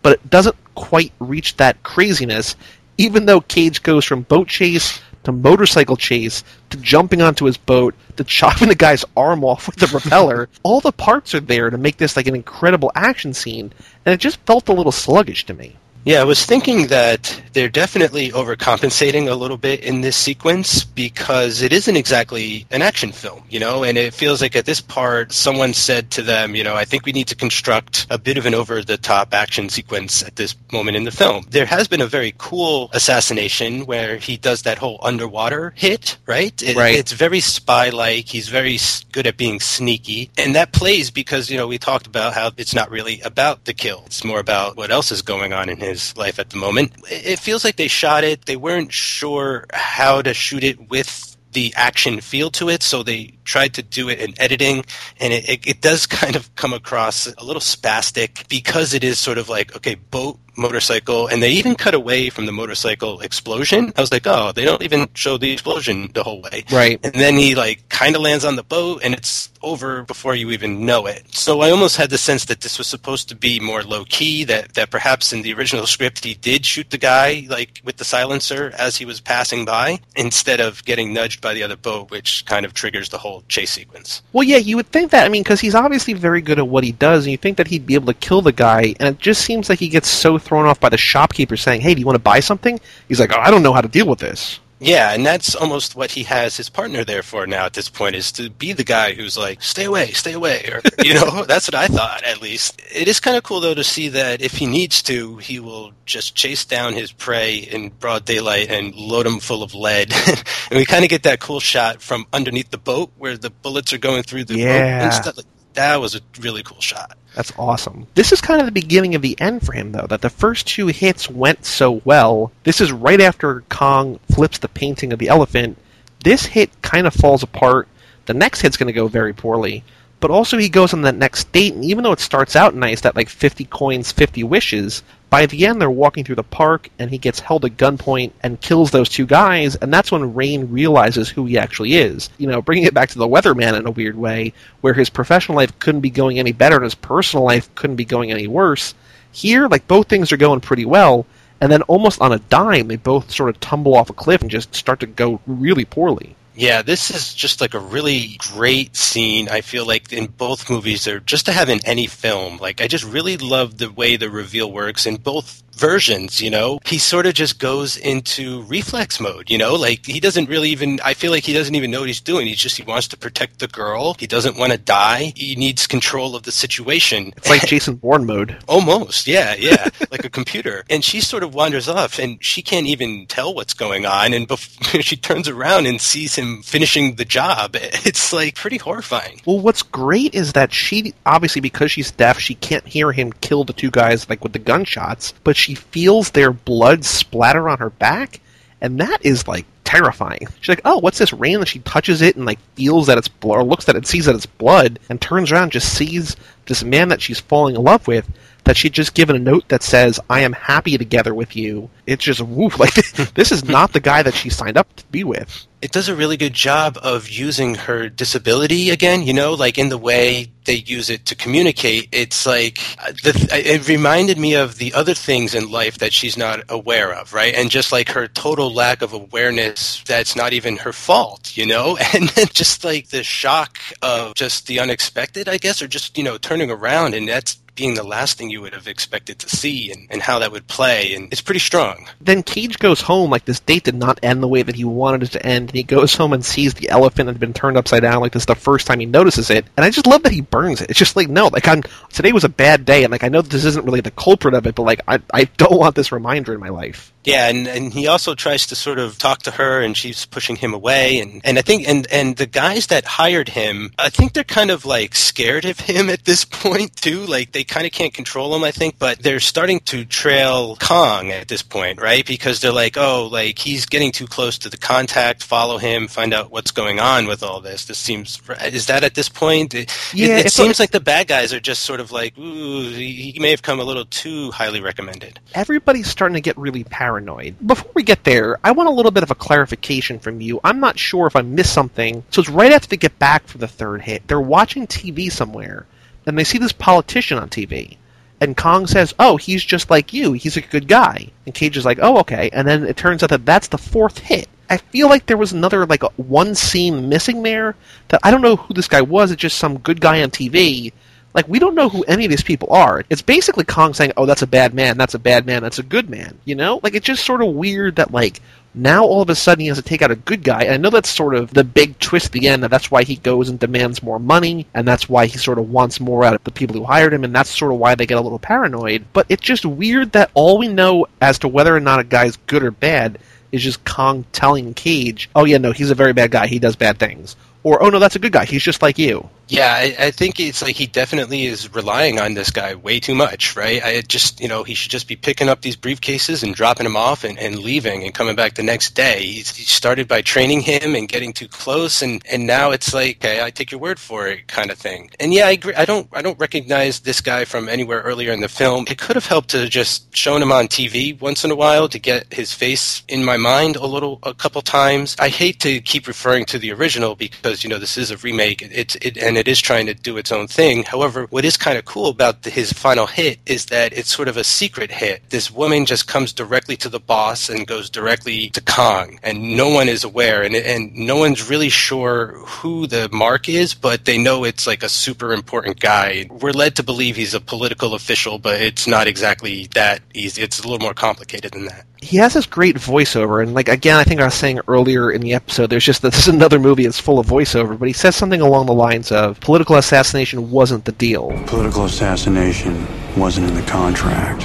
but it doesn't quite reach that craziness even though Cage goes from boat chase to motorcycle chase to jumping onto his boat to chopping [laughs] the guy's arm off with the propeller, [laughs] all the parts are there to make this like an incredible action scene, and it just felt a little sluggish to me. Yeah, I was thinking that they're definitely overcompensating a little bit in this sequence because it isn't exactly an action film, you know, and it feels like at this part someone said to them, you know, I think we need to construct a bit of an over the top action sequence at this moment in the film. There has been a very cool assassination where he does that whole underwater hit, right? It, Right. It's very spy like. He's very good at being sneaky. And that plays because, you know, we talked about how it's not really about the kill. It's more about what else is going on in his life at the moment. It feels like they shot it. They weren't sure how to shoot it with the action feel to it, so they tried to do it in editing, and it, it, it does [laughs] kind of come across a little spastic because it is sort of like, okay, boat, motorcycle, and they even cut away from the motorcycle explosion. I was like, oh, they don't even show the explosion the whole way. Right. And then he like kind of lands on the boat and it's over before you even know it. So I almost had the sense that this was supposed to be more low key, that, that perhaps in the original script he did shoot the guy like with the silencer as he was passing by instead of getting nudged by the other boat, which kind of triggers the whole chase sequence. Well, yeah, you would think that. I mean, because he's obviously very good at what he does, and you think that he'd be able to kill the guy, and it just seems like he gets so thrown off by the shopkeeper saying, "Hey, do you want to buy something?" He's like, "Oh, I don't know how to deal with this." Yeah, and that's almost what he has his partner there for now at this point is to be the guy who's like, stay away, stay away. Or, [laughs] you know, that's what I thought at least. It is kind of cool though to see that if he needs to, he will just chase down his prey in broad daylight and load him full of lead. [laughs] and we kind of get that cool shot from underneath the boat where the bullets are going through the boat Yeah. and stuff. That was a really cool shot. That's awesome. This is kind of the beginning of the end for him, though, that the first two hits went so well. This is right after Kong flips the painting of the elephant. This hit kind of falls apart. The next hit's going to go very poorly. But also, he goes on that next date, and even though it starts out nice, that like 50 coins, 50 wishes, by the end they're walking through the park, and he gets held at gunpoint and kills those two guys, and that's when Rain realizes who he actually is. You know, bringing it back to the weatherman in a weird way, where his professional life couldn't be going any better and his personal life couldn't be going any worse. Here, like, both things are going pretty well, and then almost on a dime, they both sort of tumble off a cliff and just start to go really poorly. Yeah, this is just like a really great scene. I feel like in both movies, or just to have in any film, like I just really love the way the reveal works in both versions, you know? He sort of just goes into reflex mode, you know? Like he doesn't really even I feel like he doesn't even know what he's doing. He's just he wants to protect the girl. He doesn't want to die. He needs control of the situation. It's like [laughs] Jason Bourne mode. Almost, yeah, yeah, [laughs] like a computer. And she sort of wanders off, and she can't even tell what's going on. And bef- [laughs] she turns around and sees him finishing the job. It's like pretty horrifying. Well, what's great is that she obviously because she's deaf, she can't hear him kill the two guys like with the gunshots, but she feels their blood splatter on her back, and that is like terrifying. She's like, "Oh, what's this rain?" And she touches it and like feels that it's blood, or looks at it, sees that it's blood, and turns around, and just sees this man that she's falling in love with. That she'd just given a note that says, "I am happy together with you." It's just woof. [laughs] Like [laughs] this is not the guy that she signed up to be with. It does a really good job of using her disability again, you know, like in the way they use it to communicate. It's like the, it reminded me of the other things in life that she's not aware of, right? And just like her total lack of awareness that's not even her fault, you know? [laughs] And then just like the shock of just the unexpected, I guess, or just, you know, turning around and that's being the last thing you would have expected to see and, and how that would play. And it's pretty strong. then Cage goes home. Like this date did not end the way that he wanted it to end, and he goes home and sees the elephant had been turned upside down. Like this is the first time he notices it, and I just love that he burns it. It's just like no, like I'm today was a bad day, and like I know this isn't really the culprit of it, but like I I don't want this reminder in my life. Yeah, and, and he also tries to sort of talk to her, and she's pushing him away. And, and I think, and, and the guys that hired him, I think they're kind of like scared of him at this [laughs] point too. Like they kind of can't control him, I think, but they're starting to trail Kong at this point, right? Because they're like, oh, like he's getting too close to the contact. Follow him, find out what's going on with all this. This seems is that at this point? It, Yeah, it, it seems like the bad guys are just sort of like, ooh, he, he may have come a little too highly recommended. Everybody's starting to get really paranoid. Before we get there, I want a little bit of a clarification from you. I'm not sure if I missed something. So it's right after they get back from the third hit. They're watching TV somewhere, and they see this politician on TV. And Kong says, "Oh, he's just like you. He's a good guy." And Cage is like, "Oh, okay." And then it turns out that that's the fourth hit. I feel like there was another like one scene missing there that I don't know who this guy was. It's just some good guy on TV. Like we don't know who any of these people are. It's basically Kong saying, "Oh, that's a bad man. That's a bad man. That's a good man." You know, like it's just sort of weird that like now all of a sudden he has to take out a good guy. I know that's sort of the big twist at the end, that that's why he goes and demands more money, and that's why he sort of wants more out of the people who hired him, and that's sort of why they get a little paranoid. But it's just weird that all we know as to whether or not a guy's good or bad is just Kong telling Cage, oh yeah, no, he's a very bad guy, he does bad things. Or, oh no, that's a good guy, he's just like you. Yeah, I, I, think it's like he definitely is relying on this guy way too much, right? I just, you know, he should just be picking up these briefcases and dropping them off and, and leaving and coming back the next day. He's, he started by training him and getting too close, and, and now it's like, okay, I take your word for it, kind of thing. And yeah, I agree. I don't, I don't recognize this guy from anywhere earlier in the film. It could have helped to just shown him on TV once in a while to get his face in my mind a little, a couple times. I hate to keep referring to the original because you know this is a remake. It's it and and it is trying to do its own thing. However, what is kind of cool about the, his final hit is that it's sort of a secret hit. This woman just comes directly to the boss and goes directly to Kong, and no one is aware, and and no one's really sure who the mark is, but they know it's like a super important guy. We're led to believe he's a political official, but it's not exactly that easy. It's a little more complicated than that he has this great voiceover, and like again, I think I was saying earlier in the episode, there's just [laughs] this is another movie that's full of voiceover, but he says something along the lines of political assassination wasn't the deal. Political assassination wasn't in the contract.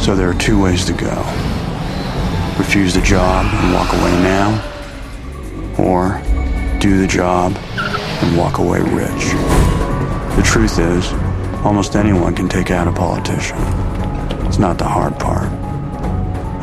So there are two ways to go. Refuse the job and walk away now, or do the job and walk away rich. The truth is, almost anyone can take out a politician. It's not the hard part.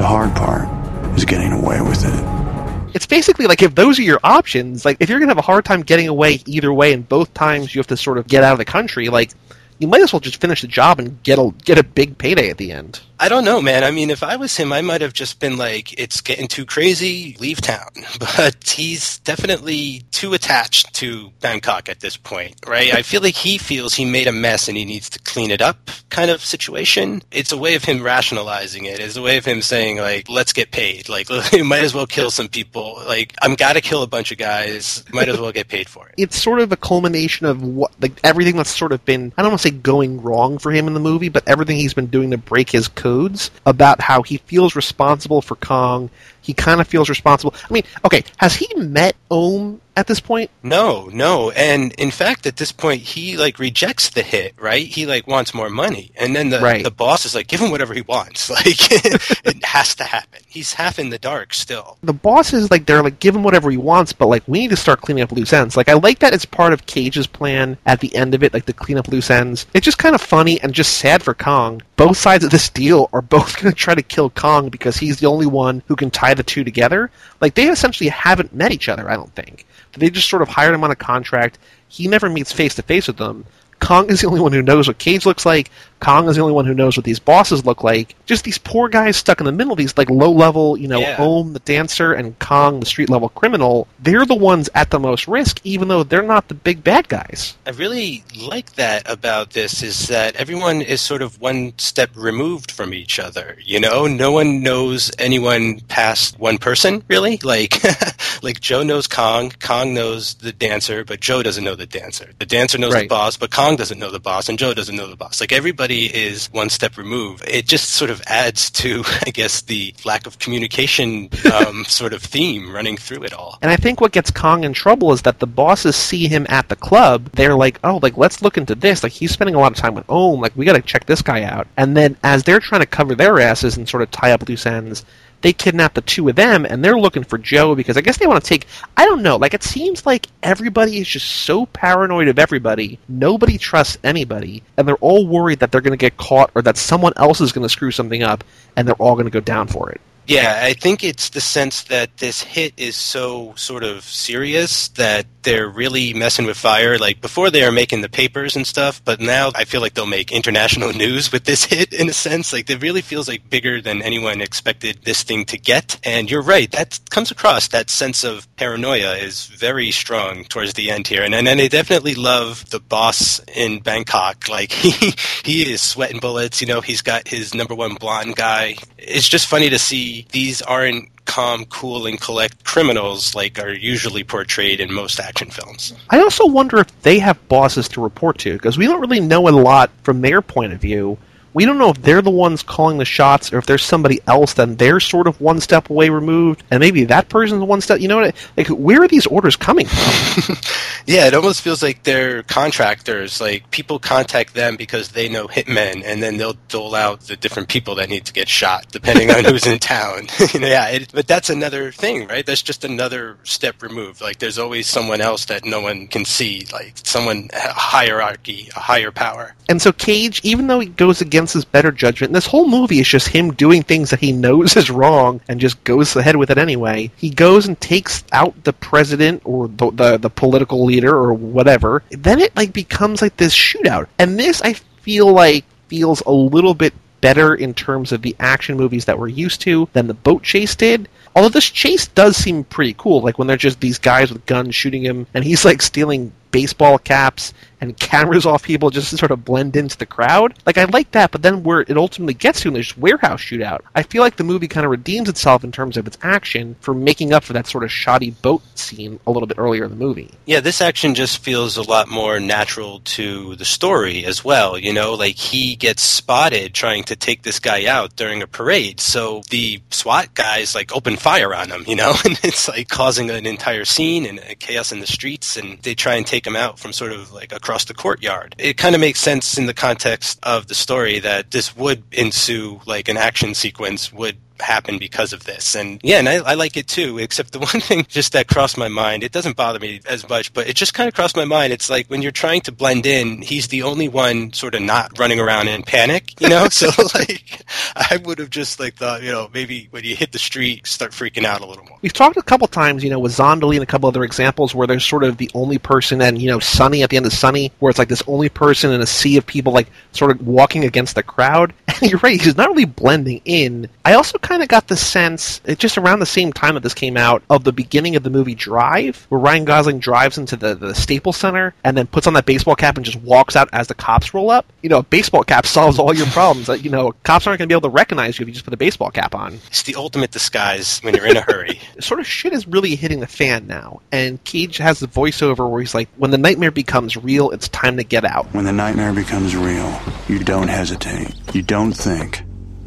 The hard part is getting away with it. It's basically like if those are your options, like if you're going to have a hard time getting away either way, and both times you have to sort of get out of the country, like you might as well just finish the job and get a get a big payday at the end. I don't know, man. I mean, if I was him, I might have just been like, "It's getting too crazy, leave town." [laughs] But he's definitely too attached to Bangkok at this point, right? I feel like he feels he made a mess and he needs to clean it up, kind of situation. It's a way of him rationalizing it. It's a way of him saying, like, "Let's get paid. Like, [laughs] you might as well kill some people. Like, I'm gotta kill a bunch of guys. Might as well get paid for it." It's sort of a culmination of what, like, everything that's sort of been, I don't want to say going wrong for him in the movie, but everything he's been doing to break his codes about how he feels responsible for Kong. He kind of feels responsible. I mean, okay, has he met Ohm at this point? No, no. And in fact, at this point, he like rejects the hit, right? He like wants more money. And then the, right. the boss is like, give him whatever he wants. [laughs] Like, [laughs] it has to happen. He's half in the dark still. The boss is like, they're like, give him whatever he wants, but like, we need to start cleaning up loose ends. Like, I like that it's part of Cage's plan at the end of it, like to clean up loose ends. It's just kind of funny and just sad for Kong. Both sides of this deal are [laughs] both going to try to kill Kong because he's the only one who can tie the two together. Like, they essentially haven't met each other, I don't think. They just sort of hired him on a contract. He never meets face to face with them. Kong is the only one who knows what Cage looks like. Kong is the only one who knows what these bosses look like. Just these poor guys stuck in the middle, these like low level, you know, yeah. Ohm the dancer and Kong the street level criminal. They're the ones at the most risk, even though they're not the big bad guys. I really like that about this is that everyone is sort of one step removed from each other. You know, no one knows anyone past one person, really. Like, [laughs] like Joe knows Kong, Kong knows the dancer, but Joe doesn't know the dancer. The dancer knows right. the boss, but Kong doesn't know the boss, and Joe doesn't know the boss. Like everybody is one step removed. It just sort of adds to, [laughs] I guess, the lack of communication [laughs] um, sort of theme running through it all. And I think what gets Kong in trouble is that the bosses see him at the club. They're like, oh, like let's look into this. Like he's spending a lot of time with Ohm. Like we got to check this guy out. And then as they're trying to cover their asses and sort of tie up loose ends, they kidnap the two of them and they're looking for Joe because I guess they want to take I don't know, like it seems like everybody is just so paranoid of everybody. Nobody trusts anybody and they're all worried that they're going to get caught or that someone else is going to screw something up and they're all going to go down for it. Yeah, I think it's the sense that this hit is so sort of serious that they're really messing with fire. Like before, they are making the papers and stuff, but now I feel like they'll make international [laughs] news with this hit in a sense. Like it really feels like bigger than anyone expected this thing to get. And you're right, that comes across. That sense of paranoia is very strong towards the end here. And and, and I definitely love the boss in Bangkok. Like [laughs] he he is sweating bullets. You know, he's got his number one blonde guy it's just funny to see these aren't calm, cool, and collect criminals like are usually portrayed in most action films. I also wonder if they have bosses to report to because we don't really know a lot from their point of view we don't know if they're the ones calling the shots or if there's somebody else then they're sort of one step away removed and maybe that person's one step you know what like where are these orders coming from? [laughs] Yeah it almost feels like they're contractors like people contact them because they know hitmen and then they'll dole out the different people that need to get shot depending on who's in town. [laughs] Yeah it, but that's another thing right? That's just another step removed. Like there's always someone else that no one can see like someone a hierarchy a higher power. And so cage even though he goes against his better judgment. This whole movie is just him doing things that he knows [laughs] is wrong and just goes ahead with it anyway. He goes and takes out the president or the, the, the political leader or whatever. Then it like becomes like this shootout. And this I feel like feels a little bit better in terms of the action movies that we're used to than the boat chase did. Although this chase does seem pretty cool, like when they're just these guys with guns shooting him, and he's like stealing baseball caps and cameras off people just to sort of blend into the crowd. Like I like that, but then where it ultimately gets to in this warehouse shootout, I feel like the movie kind of redeems itself in terms of its action for making up for that sort of shoddy boat scene a little bit earlier in the movie. Yeah, this action just feels a lot more natural to the story as well. You know, like he gets spotted trying to take this guy out during a parade, so the SWAT guys like open fire on him. You know, [laughs] and it's like causing an entire scene and chaos in the streets, and they try and take him out from sort of like across across the courtyard. It kind of makes sense in the context of the story that this would ensue like an action sequence would happen because of this. And yeah, and I, I, like it too, except the [laughs] one thing just that crossed my mind, it doesn't bother me as much, but it just kind of crossed my mind. It's like when you're trying to blend in, he's the only one sort of not running around in panic, you know? [laughs] so like, I would have just like thought, you know, maybe when you hit the street, start freaking out a little more. We've talked a couple times, you know, with Zandalee and a couple other examples where there's sort of the only person and, you know, Sonny at the end of Sonny, where it's like this only person in a sea of people like sort of walking against the crowd. [laughs] And you're right, he's not really blending in. I also kind of got the sense, just around the same time that this came out, of the beginning of the movie Drive, where Ryan Gosling drives into the, the Staples Center and then puts on that baseball cap and just walks out as the cops roll up. You know, a baseball cap [laughs] solves all your problems. you know, cops aren't going to be able to recognize you if you just put a baseball cap on. It's the ultimate disguise when you're in a hurry. [laughs] sort of shit is really hitting the fan now. And Cage has the voiceover where he's like, when the nightmare becomes real, it's time to get out. When the nightmare becomes real, you don't hesitate. You don't think.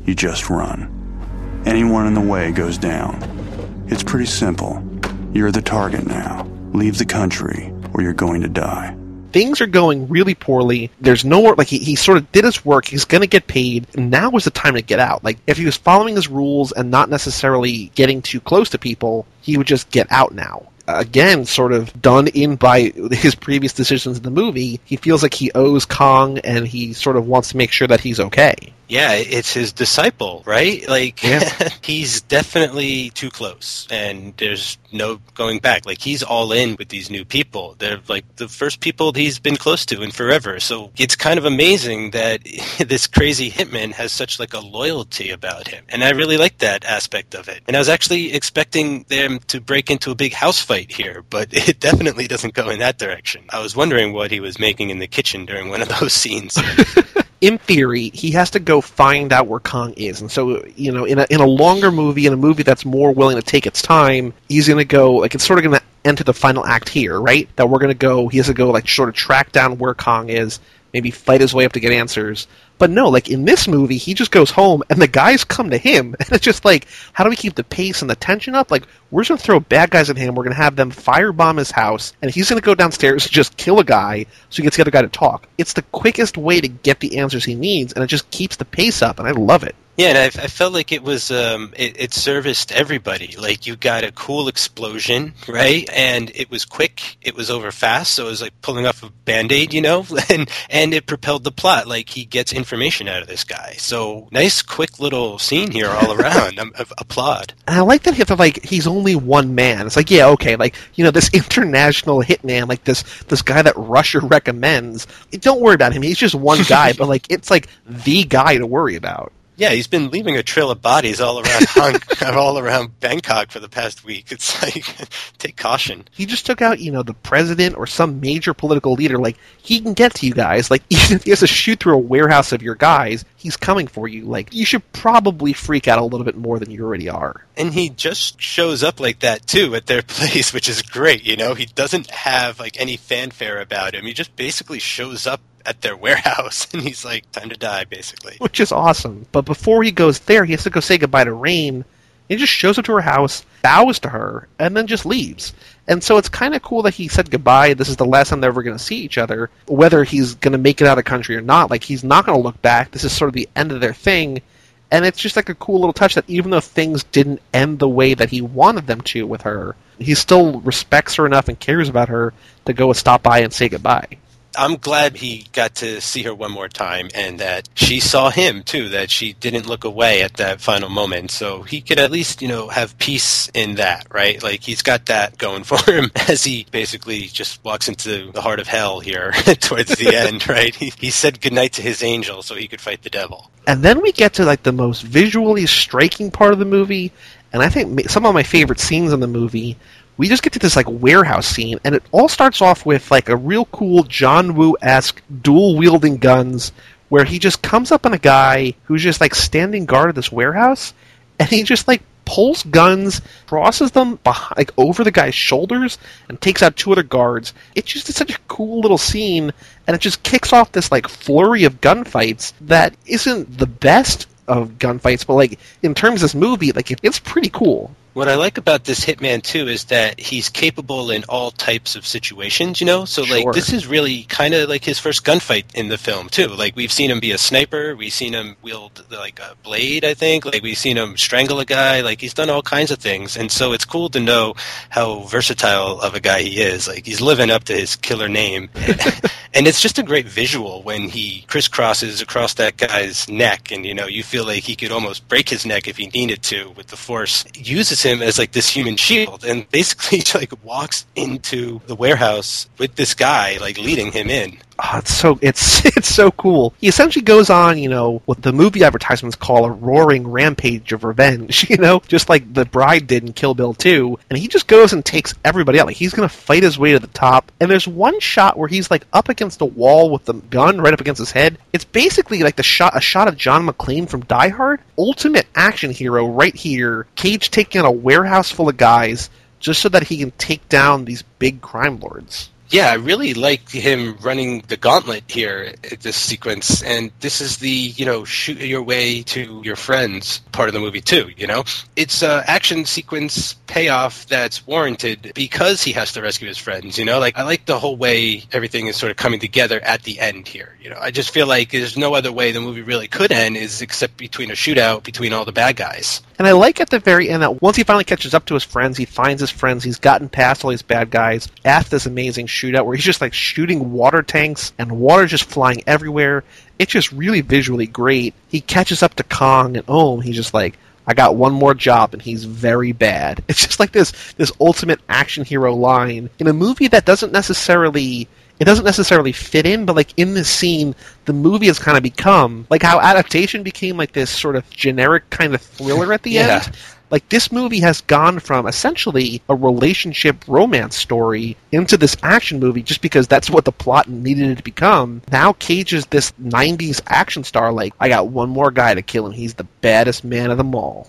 You just run. Anyone in the way goes down. It's pretty simple. You're the target now. Leave the country, or you're going to die things are going really poorly. There's no more, like, he, he sort of did his work. He's going to get paid. Now is the time to get out. Like, if he was following his rules and not necessarily getting too close to people, he would just get out now again sort of done in by [laughs] his previous decisions in the movie, he feels like he owes Kong and he sort of wants to make sure that he's okay. Yeah, it's his disciple, right? Like yeah. [laughs] he's definitely too close and there's no going back. Like he's all in with these new people. They're like the first people he's been close to in forever. So it's kind of amazing that [laughs] this crazy hitman has such like a loyalty about him. And I really like that aspect of it. And I was actually expecting them to break into a big house fight here, but [laughs] it definitely doesn't go in that direction. I was wondering what he was making in the kitchen during one of those scenes. In theory, he has to go find out where Kong is. And so, you know, in a, in a longer movie, in a movie that's more willing to take its time, he's going to go, like, it's sort of going to enter the final act here, right? That we're going to go, he has to go, like, sort of track down where Kong is, maybe fight his way up to get answers. But no, like in this movie, he just goes home and the guys come to him. [laughs] And it's just like, how do we keep the pace and the tension up? Like, we're just going to throw bad guys at him. We're going to have them firebomb his house. And he's going to go downstairs and just kill a guy so he gets the other guy to talk. It's the quickest way to get the answers he needs. And it just keeps the pace up. And I love it. Yeah, and I, I felt like it was um, it, it, serviced everybody. Like you got a cool explosion, right? And it was quick. It was over fast, so it was like pulling off a band aid, you know. [laughs] and and it propelled the plot. Like he gets information out of this guy. So nice, quick little scene here all around. [laughs] I, I applaud. And I like that he like he's only one man. It's like yeah, okay, like you know this [laughs] international hitman, like this this guy that Russia recommends. Don't worry about him. He's just one guy, but like it's like the guy to worry about. Yeah, he's been leaving a trail of bodies all around [laughs] Hong, all around Bangkok for the past week. It's like [laughs] take caution. He just took out, you know, the president or some major political leader. Like he can get to you guys. Like [laughs] even if he has to shoot through a warehouse of your guys, he's coming for you. Like you should probably freak out a little bit more than you already are. And he just shows up like that too at their place, which is great. You know, he doesn't have like any fanfare about him. He just basically shows up at their [laughs] warehouse and he's like time to die basically. Which is awesome. But before he goes there he has to go say goodbye to rain. He just shows up to her house bows to her and then just leaves. And so it's kind of cool that he said goodbye this is the last time they're ever going to see each other whether he's going to make it out of country or not. Like he's not going to look back. This is sort of the end of their thing. And it's just like a cool little touch that even though things didn't end the way that he wanted them to with her he still respects her enough and cares about her to go stop by and say goodbye I'm glad he got to see her one more time and that she saw him too, that she didn't look away at that final moment. So he could at least, you know, have peace in that, right? Like he's got that going [laughs] for him as he basically just walks into the heart of hell here [laughs] towards the [laughs] end, right? He, he said goodnight to his angel so he could fight the devil. And then we get to like the most visually striking part of the movie, and I think some of my favorite scenes in the movie we just get to this like warehouse scene, and it all starts off with like a real cool John Woo esque dual wielding guns, where he just comes up on a guy who's just like standing guard at this warehouse, and he just like pulls guns, crosses them behind, like over the guy's shoulders, and takes out two other guards. It's just it's such a cool little scene, and it just kicks off this like flurry of gunfights that isn't the best of gunfights, but like in terms of this movie, like it's pretty cool. What I like about this Hitman too is that he's capable in all types of situations, you know? So like this is really kind of like his first gunfight in the film too. Like we've seen him be a sniper, we've seen him wield like a blade, I think. Like we've seen him strangle a guy, like he's done all kinds of things. And so it's cool to know how versatile of a guy he is. Like he's living up to his killer name. [laughs] and it's just a great visual when he crisscrosses across that guy's neck and you know, you feel like he could almost break his neck if he needed to with the force. Uses him as like this human shield and basically [laughs] like walks into the warehouse with this guy like leading him in Oh, it's so it's [laughs] it's so cool. He essentially goes on, you know, what the movie advertisements call a roaring rampage of revenge. [laughs] You know, just like the bride did in Kill Bill 2, and he just goes and takes everybody out. Like he's gonna fight his way to the top. And there's one shot where he's like up against a wall with the gun right up against his head. It's basically like the shot a shot of John McClane from Die Hard. Ultimate action hero right here. Cage taking out a warehouse full of guys just so that he can take down these big crime lords yeah, I really like him running the gauntlet here at this sequence, and this is the you know shoot your way to your friends part of the movie too. You know, it's a action sequence payoff that's warranted because he has to rescue his friends. You know, like I like the whole way everything is sort of coming together at the end here. You know, I just feel like there's no other way the movie really could end is except between a shootout between all the bad guys. And I like at the very end that once he finally catches up to his friends, he finds his friends, he's gotten past all these bad guys after this amazing shootout where he's just like shooting water tanks and water just flying everywhere. It's just really visually great. He catches up to Kong and Ohm, he's just like, I got one more job and he's very bad. [laughs] It's just like this this ultimate action hero line in a movie that doesn't necessarily it doesn't necessarily fit in, but like in this scene, the movie has kind of become like how adaptation became like this sort of generic kind of thriller at the yeah. end. Like this movie has gone from essentially a relationship romance story into this action movie just because that's what the plot needed it to become. Now Cage is this 90s action star like I got one more guy to kill and he's the baddest man of them all.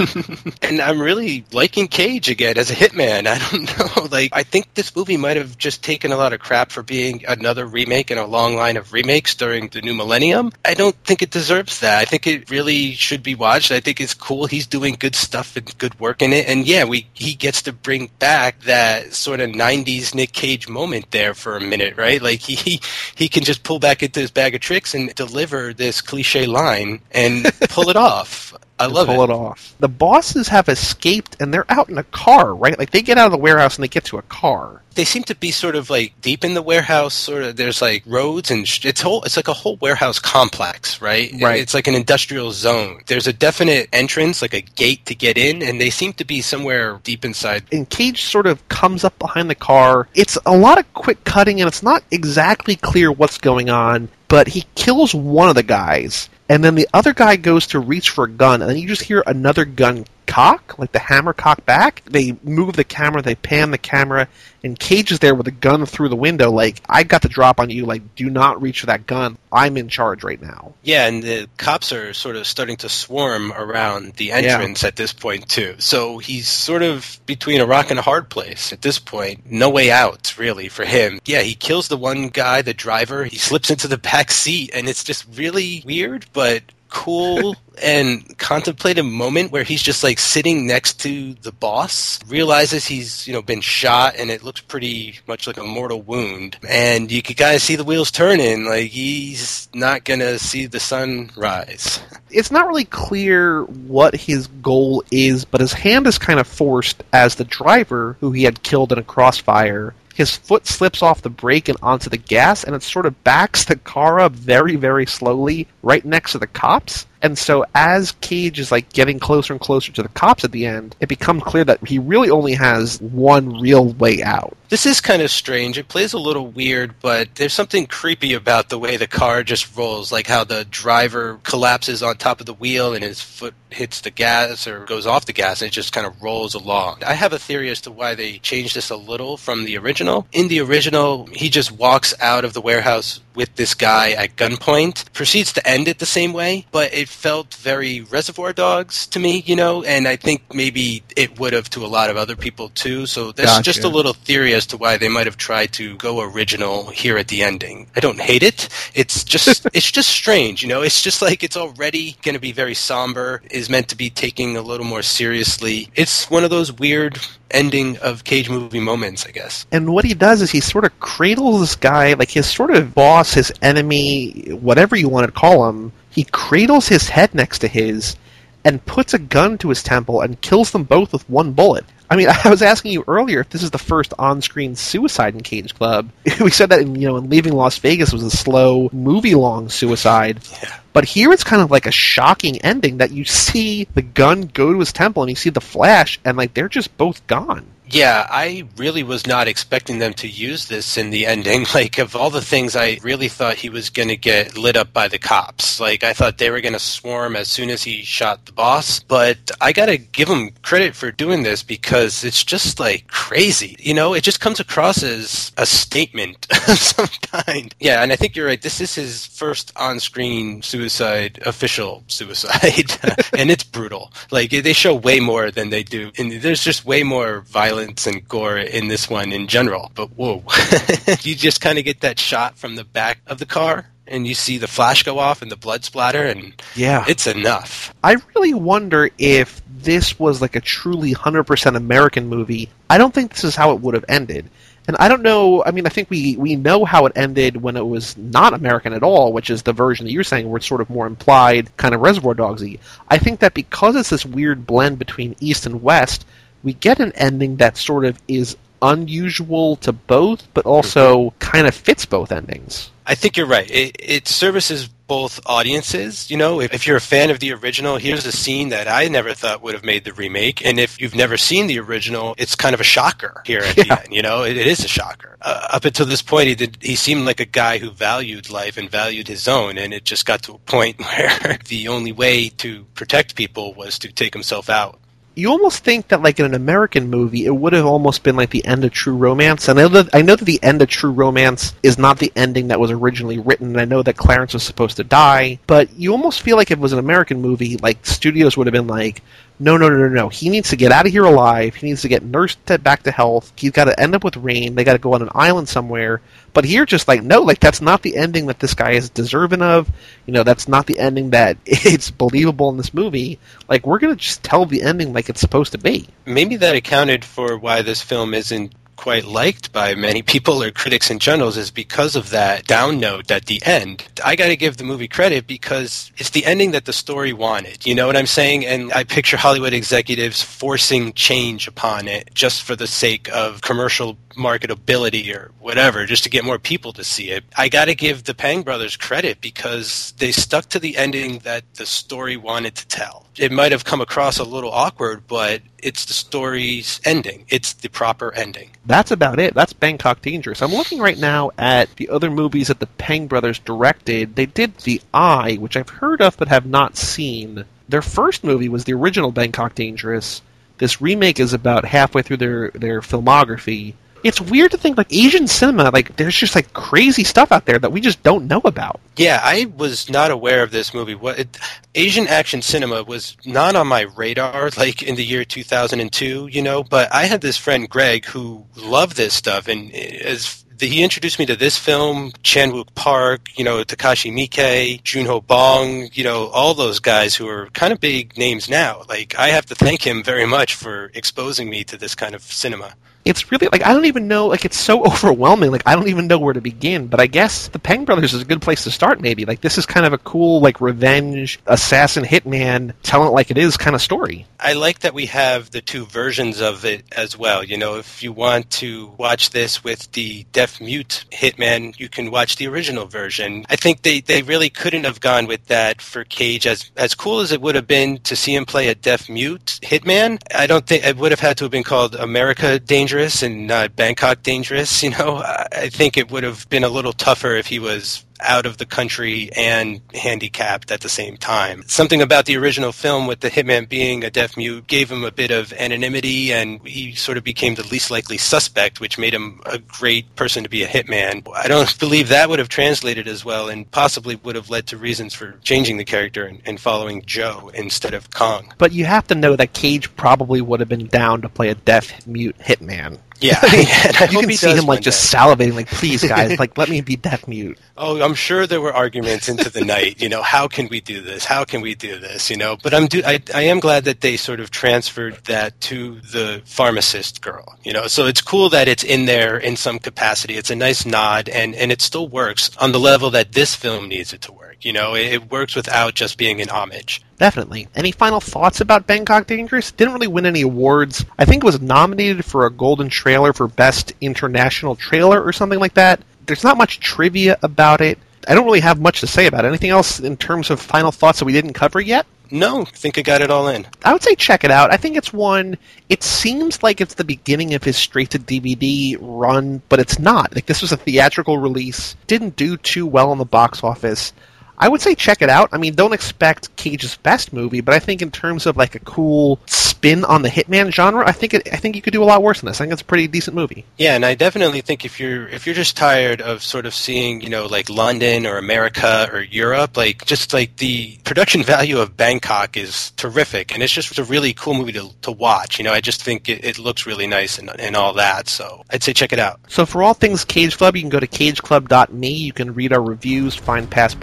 [laughs] and I'm really liking Cage again as a hitman. I don't [laughs] know. Like I think this movie might have just taken a lot of crap for being another remake in a long line of remakes during the new millennium. I don't think it deserves that. I think it really should be watched. I think it's cool. He's doing good stuff and good work in it. And yeah, we he gets to bring back that sort of '90s Nick Cage moment there for a minute, right? Like he he can just pull back into his bag of tricks and deliver this cliche line and pull it [laughs] off. I love pull it. it off. The bosses have escaped and they're out in a car, right? Like they get out of the warehouse and they get to a car. They seem to be sort of like deep in the warehouse. Sort of, there's like roads and sh- it's whole. It's like a whole warehouse complex, right? Right. It's like an industrial zone. There's a definite entrance, like a gate to get in, and they seem to be somewhere deep inside. And Cage sort of comes up behind the car. It's a lot of quick cutting, and it's not exactly clear what's going on. But he kills one of the guys, and then the other guy goes to reach for a gun, and then you just hear another gun cock, like the hammer cock back. They move the camera, they pan the camera, and Cage is there with a gun through the window, like, I got the drop on you, like, do not reach for that gun. I'm in charge right now. Yeah, and the cops are sort of starting to swarm around the entrance yeah. at this point, too. So he's sort of between a rock and a hard place at this point. No way out, really, for him. Yeah, he kills the one guy, the driver. He slips into the back seat, and it's just really weird, but cool and contemplative moment where he's just like sitting next to the boss, realizes he's, you know, been shot and it looks pretty much like a mortal wound. And you can kind of see the wheels turning, like he's not gonna see the sun rise. It's not really clear what his goal is, but his hand is kind of forced as the driver who he had killed in a crossfire his foot slips off the brake and onto the gas, and it sort of backs the car up very, very slowly right next to the cops. And so as Cage is like getting closer and closer to the cops at the end, it becomes clear that he really only has one real way out. This is kind of strange. It plays a little weird, but there's something creepy about the way the car just rolls, like how the driver collapses on top of the wheel and his foot hits the gas or goes off the gas and it just kind of rolls along. I have a theory as to why they changed this a little from the original. In the original, he just walks out of the warehouse with this guy at gunpoint, proceeds to end it the same way, but it felt very Reservoir Dogs to me, you know, and I think maybe it would have to a lot of other people too. So that's gotcha. just a little theory as to why they might have tried to go original here at the ending. I don't hate it. It's just [laughs] it's just strange, you know. It's just like it's already going to be very somber. Is meant to be taking a little more seriously. It's one of those weird ending of Cage movie moments, I guess. And what he does is he sort of cradles this guy, like his sort of boss, his enemy, whatever you want to call him. He cradles his head next to his and puts a gun to his temple and kills them both with one bullet. I mean, [laughs] I was asking you earlier if this is the first on-screen suicide in Cage Club. [laughs] we said that in, you know, in Leaving Las Vegas was a slow, movie-long suicide. Yeah. But here it's kind of like a shocking ending that you see the gun go to his temple and you see the flash and like they're just both gone. Yeah, I really was not expecting them to use this in the ending. [laughs] Like, of all the things, I really thought he was going to get lit up by the cops. Like, I thought they were going to swarm as soon as he shot the boss. But I got to give him credit for doing this because it's just like crazy. You know, it just comes across as a statement [laughs] of some kind. Yeah, and I think you're right. This is his first on screen suicide, official [laughs] suicide. and it's brutal. Like, they show way more than they do. And there's just way more violence violence and gore in this one in general. But whoa, [laughs] you just kind of get that shot from the back of the car and you see the flash go off and the blood splatter and yeah it's enough i really wonder if this was like a truly 100% american movie i don't think this is how it would have ended and I don't know. I mean, I think we, we know how it ended when it was not American at all, which is the version that you're saying, where it's sort of more implied, kind of Reservoir Dogsy. I think that because it's this weird blend between East and West, we get an ending that sort of is unusual to both, but also kind of fits both endings. I think you're right. It, it services both audiences. You know, if, if, you're a fan of the original, here's a scene that I never thought would have made the remake. And if you've never seen the original, it's kind of a shocker here at yeah. the end. You know, it, it is a shocker. Uh, up until this point, he did. He seemed like a guy who valued life and valued his own, and it just got to a point [laughs] where the only way to protect people was to take himself out you almost think that like in an American movie, it would have almost been like the end of True Romance. And I know that I know that the end of True Romance is not the ending that was originally written. And I know that Clarence was supposed to die, but you almost feel like if it was an American movie, like studios would have been like, no, no, no, no, no. He needs to get out of here alive. He needs to get nursed to, back to health. He's got to end up with Rain. They got to go on an island somewhere. But here, just like no, like that's not the ending that this guy is deserving of. You know, that's not the ending that [laughs] it's believable in this movie. Like we're gonna just tell the ending like it's supposed to be. Maybe that accounted for why this film isn't quite liked by many people or critics in general is because of that down note at the end. I got to give the movie credit because it's the ending that the story wanted. You know what I'm saying? And I picture Hollywood executives forcing change upon it just for the sake of commercial marketability or whatever, just to get more people to see it. I got to give the Pang brothers credit because they stuck to the ending that the story wanted to tell. It might have come across a little awkward, but it's the story's ending. It's the proper ending. That's about it. That's Bangkok Dangerous. I'm looking right now at the other movies that the Pang brothers directed. They did The Eye, which I've heard of but have not seen. Their first movie was the original Bangkok Dangerous. This remake is about halfway through their, their filmography. It's weird to think like Asian cinema, like there's just like crazy stuff out there that we just don't know about. Yeah, I was not aware of this movie. What it, Asian action cinema was not on my radar, [laughs] like in the year 2002, you know. But I had this friend Greg who loved this stuff, and as he introduced me to this film, Chan Wook Park, you know, Takashi Miike, Junho Bong, you know, all those guys who are kind of big names now. Like, I have to thank him very much for exposing me to this kind of cinema it's really like I don't even know like it's so [laughs] overwhelming like I don't even know where to begin. But I guess the Pang brothers is a good place to start maybe. Like this is kind of a cool like revenge assassin hitman tell it like it is kind of story. I like that we have the two versions of it as well. You know if you want to watch this with the deaf mute hitman you can watch the original version. I think they they really couldn't have gone with that for Cage as as cool as it would have been to see him play a deaf mute hitman. I don't think it would have had to have been called America Danger dangerous and uh, Bangkok dangerous. You know, [laughs] I think it would have been a little tougher if he was out of the country and handicapped at the same time. Something about the original film with the hitman being a deaf mute gave him a bit of anonymity and he sort of became the least likely suspect, which made him a great person to be a hitman. I don't believe that would have translated as well and possibly would have led to reasons for changing the character and, and following Joe instead of Kong. But you have to know that Cage probably would have been down to play a deaf mute hitman. Yeah, [laughs] you can see him like just day. salivating, like, "Please, [laughs] guys, like, let me be deaf mute." Oh, I'm sure there were arguments into the night. You know, how can we do this? How can we do this? You know, but I'm do- I, I am glad that they sort of transferred that to the pharmacist girl. You know, so it's cool that it's in there in some capacity. It's a nice nod, and and it still works on the level that this film needs it to work. You know, it, it works without just being an homage. Definitely. Any final thoughts about Bangkok Dangerous? Didn't really win any awards. I think it was nominated for a Golden Trailer for Best International Trailer or something like that. There's not much trivia about it. I don't really have much to say about it. Anything else in terms of final thoughts that we didn't cover yet? No, I think I got it all in. I would say check it out. I think it's one. It seems like it's the beginning of his straight to DVD run, but it's not. Like this was a theatrical release. Didn't do too well on the box office. I would say check it out. I mean, don't expect Cage's best movie, but I think in terms of like a cool spin on the hitman genre, I think it, I think you could do a lot worse than this. I think it's a pretty decent movie. Yeah, and I definitely think if you're if you're just tired of sort of seeing you know like London or America or Europe, like just like the production value of Bangkok is terrific, and it's just a really cool movie to to watch. You know, I just think it, it looks really nice and and all that. So I'd say check it out. So for all things Cage Club, you can go to cageclub.me. You can read our reviews, find past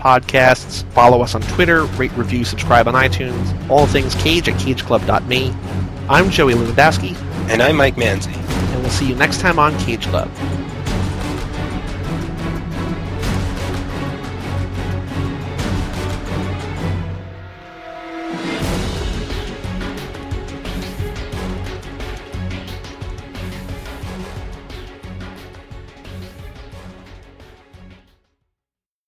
podcasts, follow us on Twitter, rate, review, subscribe on iTunes. All things Cage at cageclub.me. I'm Joey Lewandowski. And I'm Mike Manzi. And we'll see you next time on Cage Club.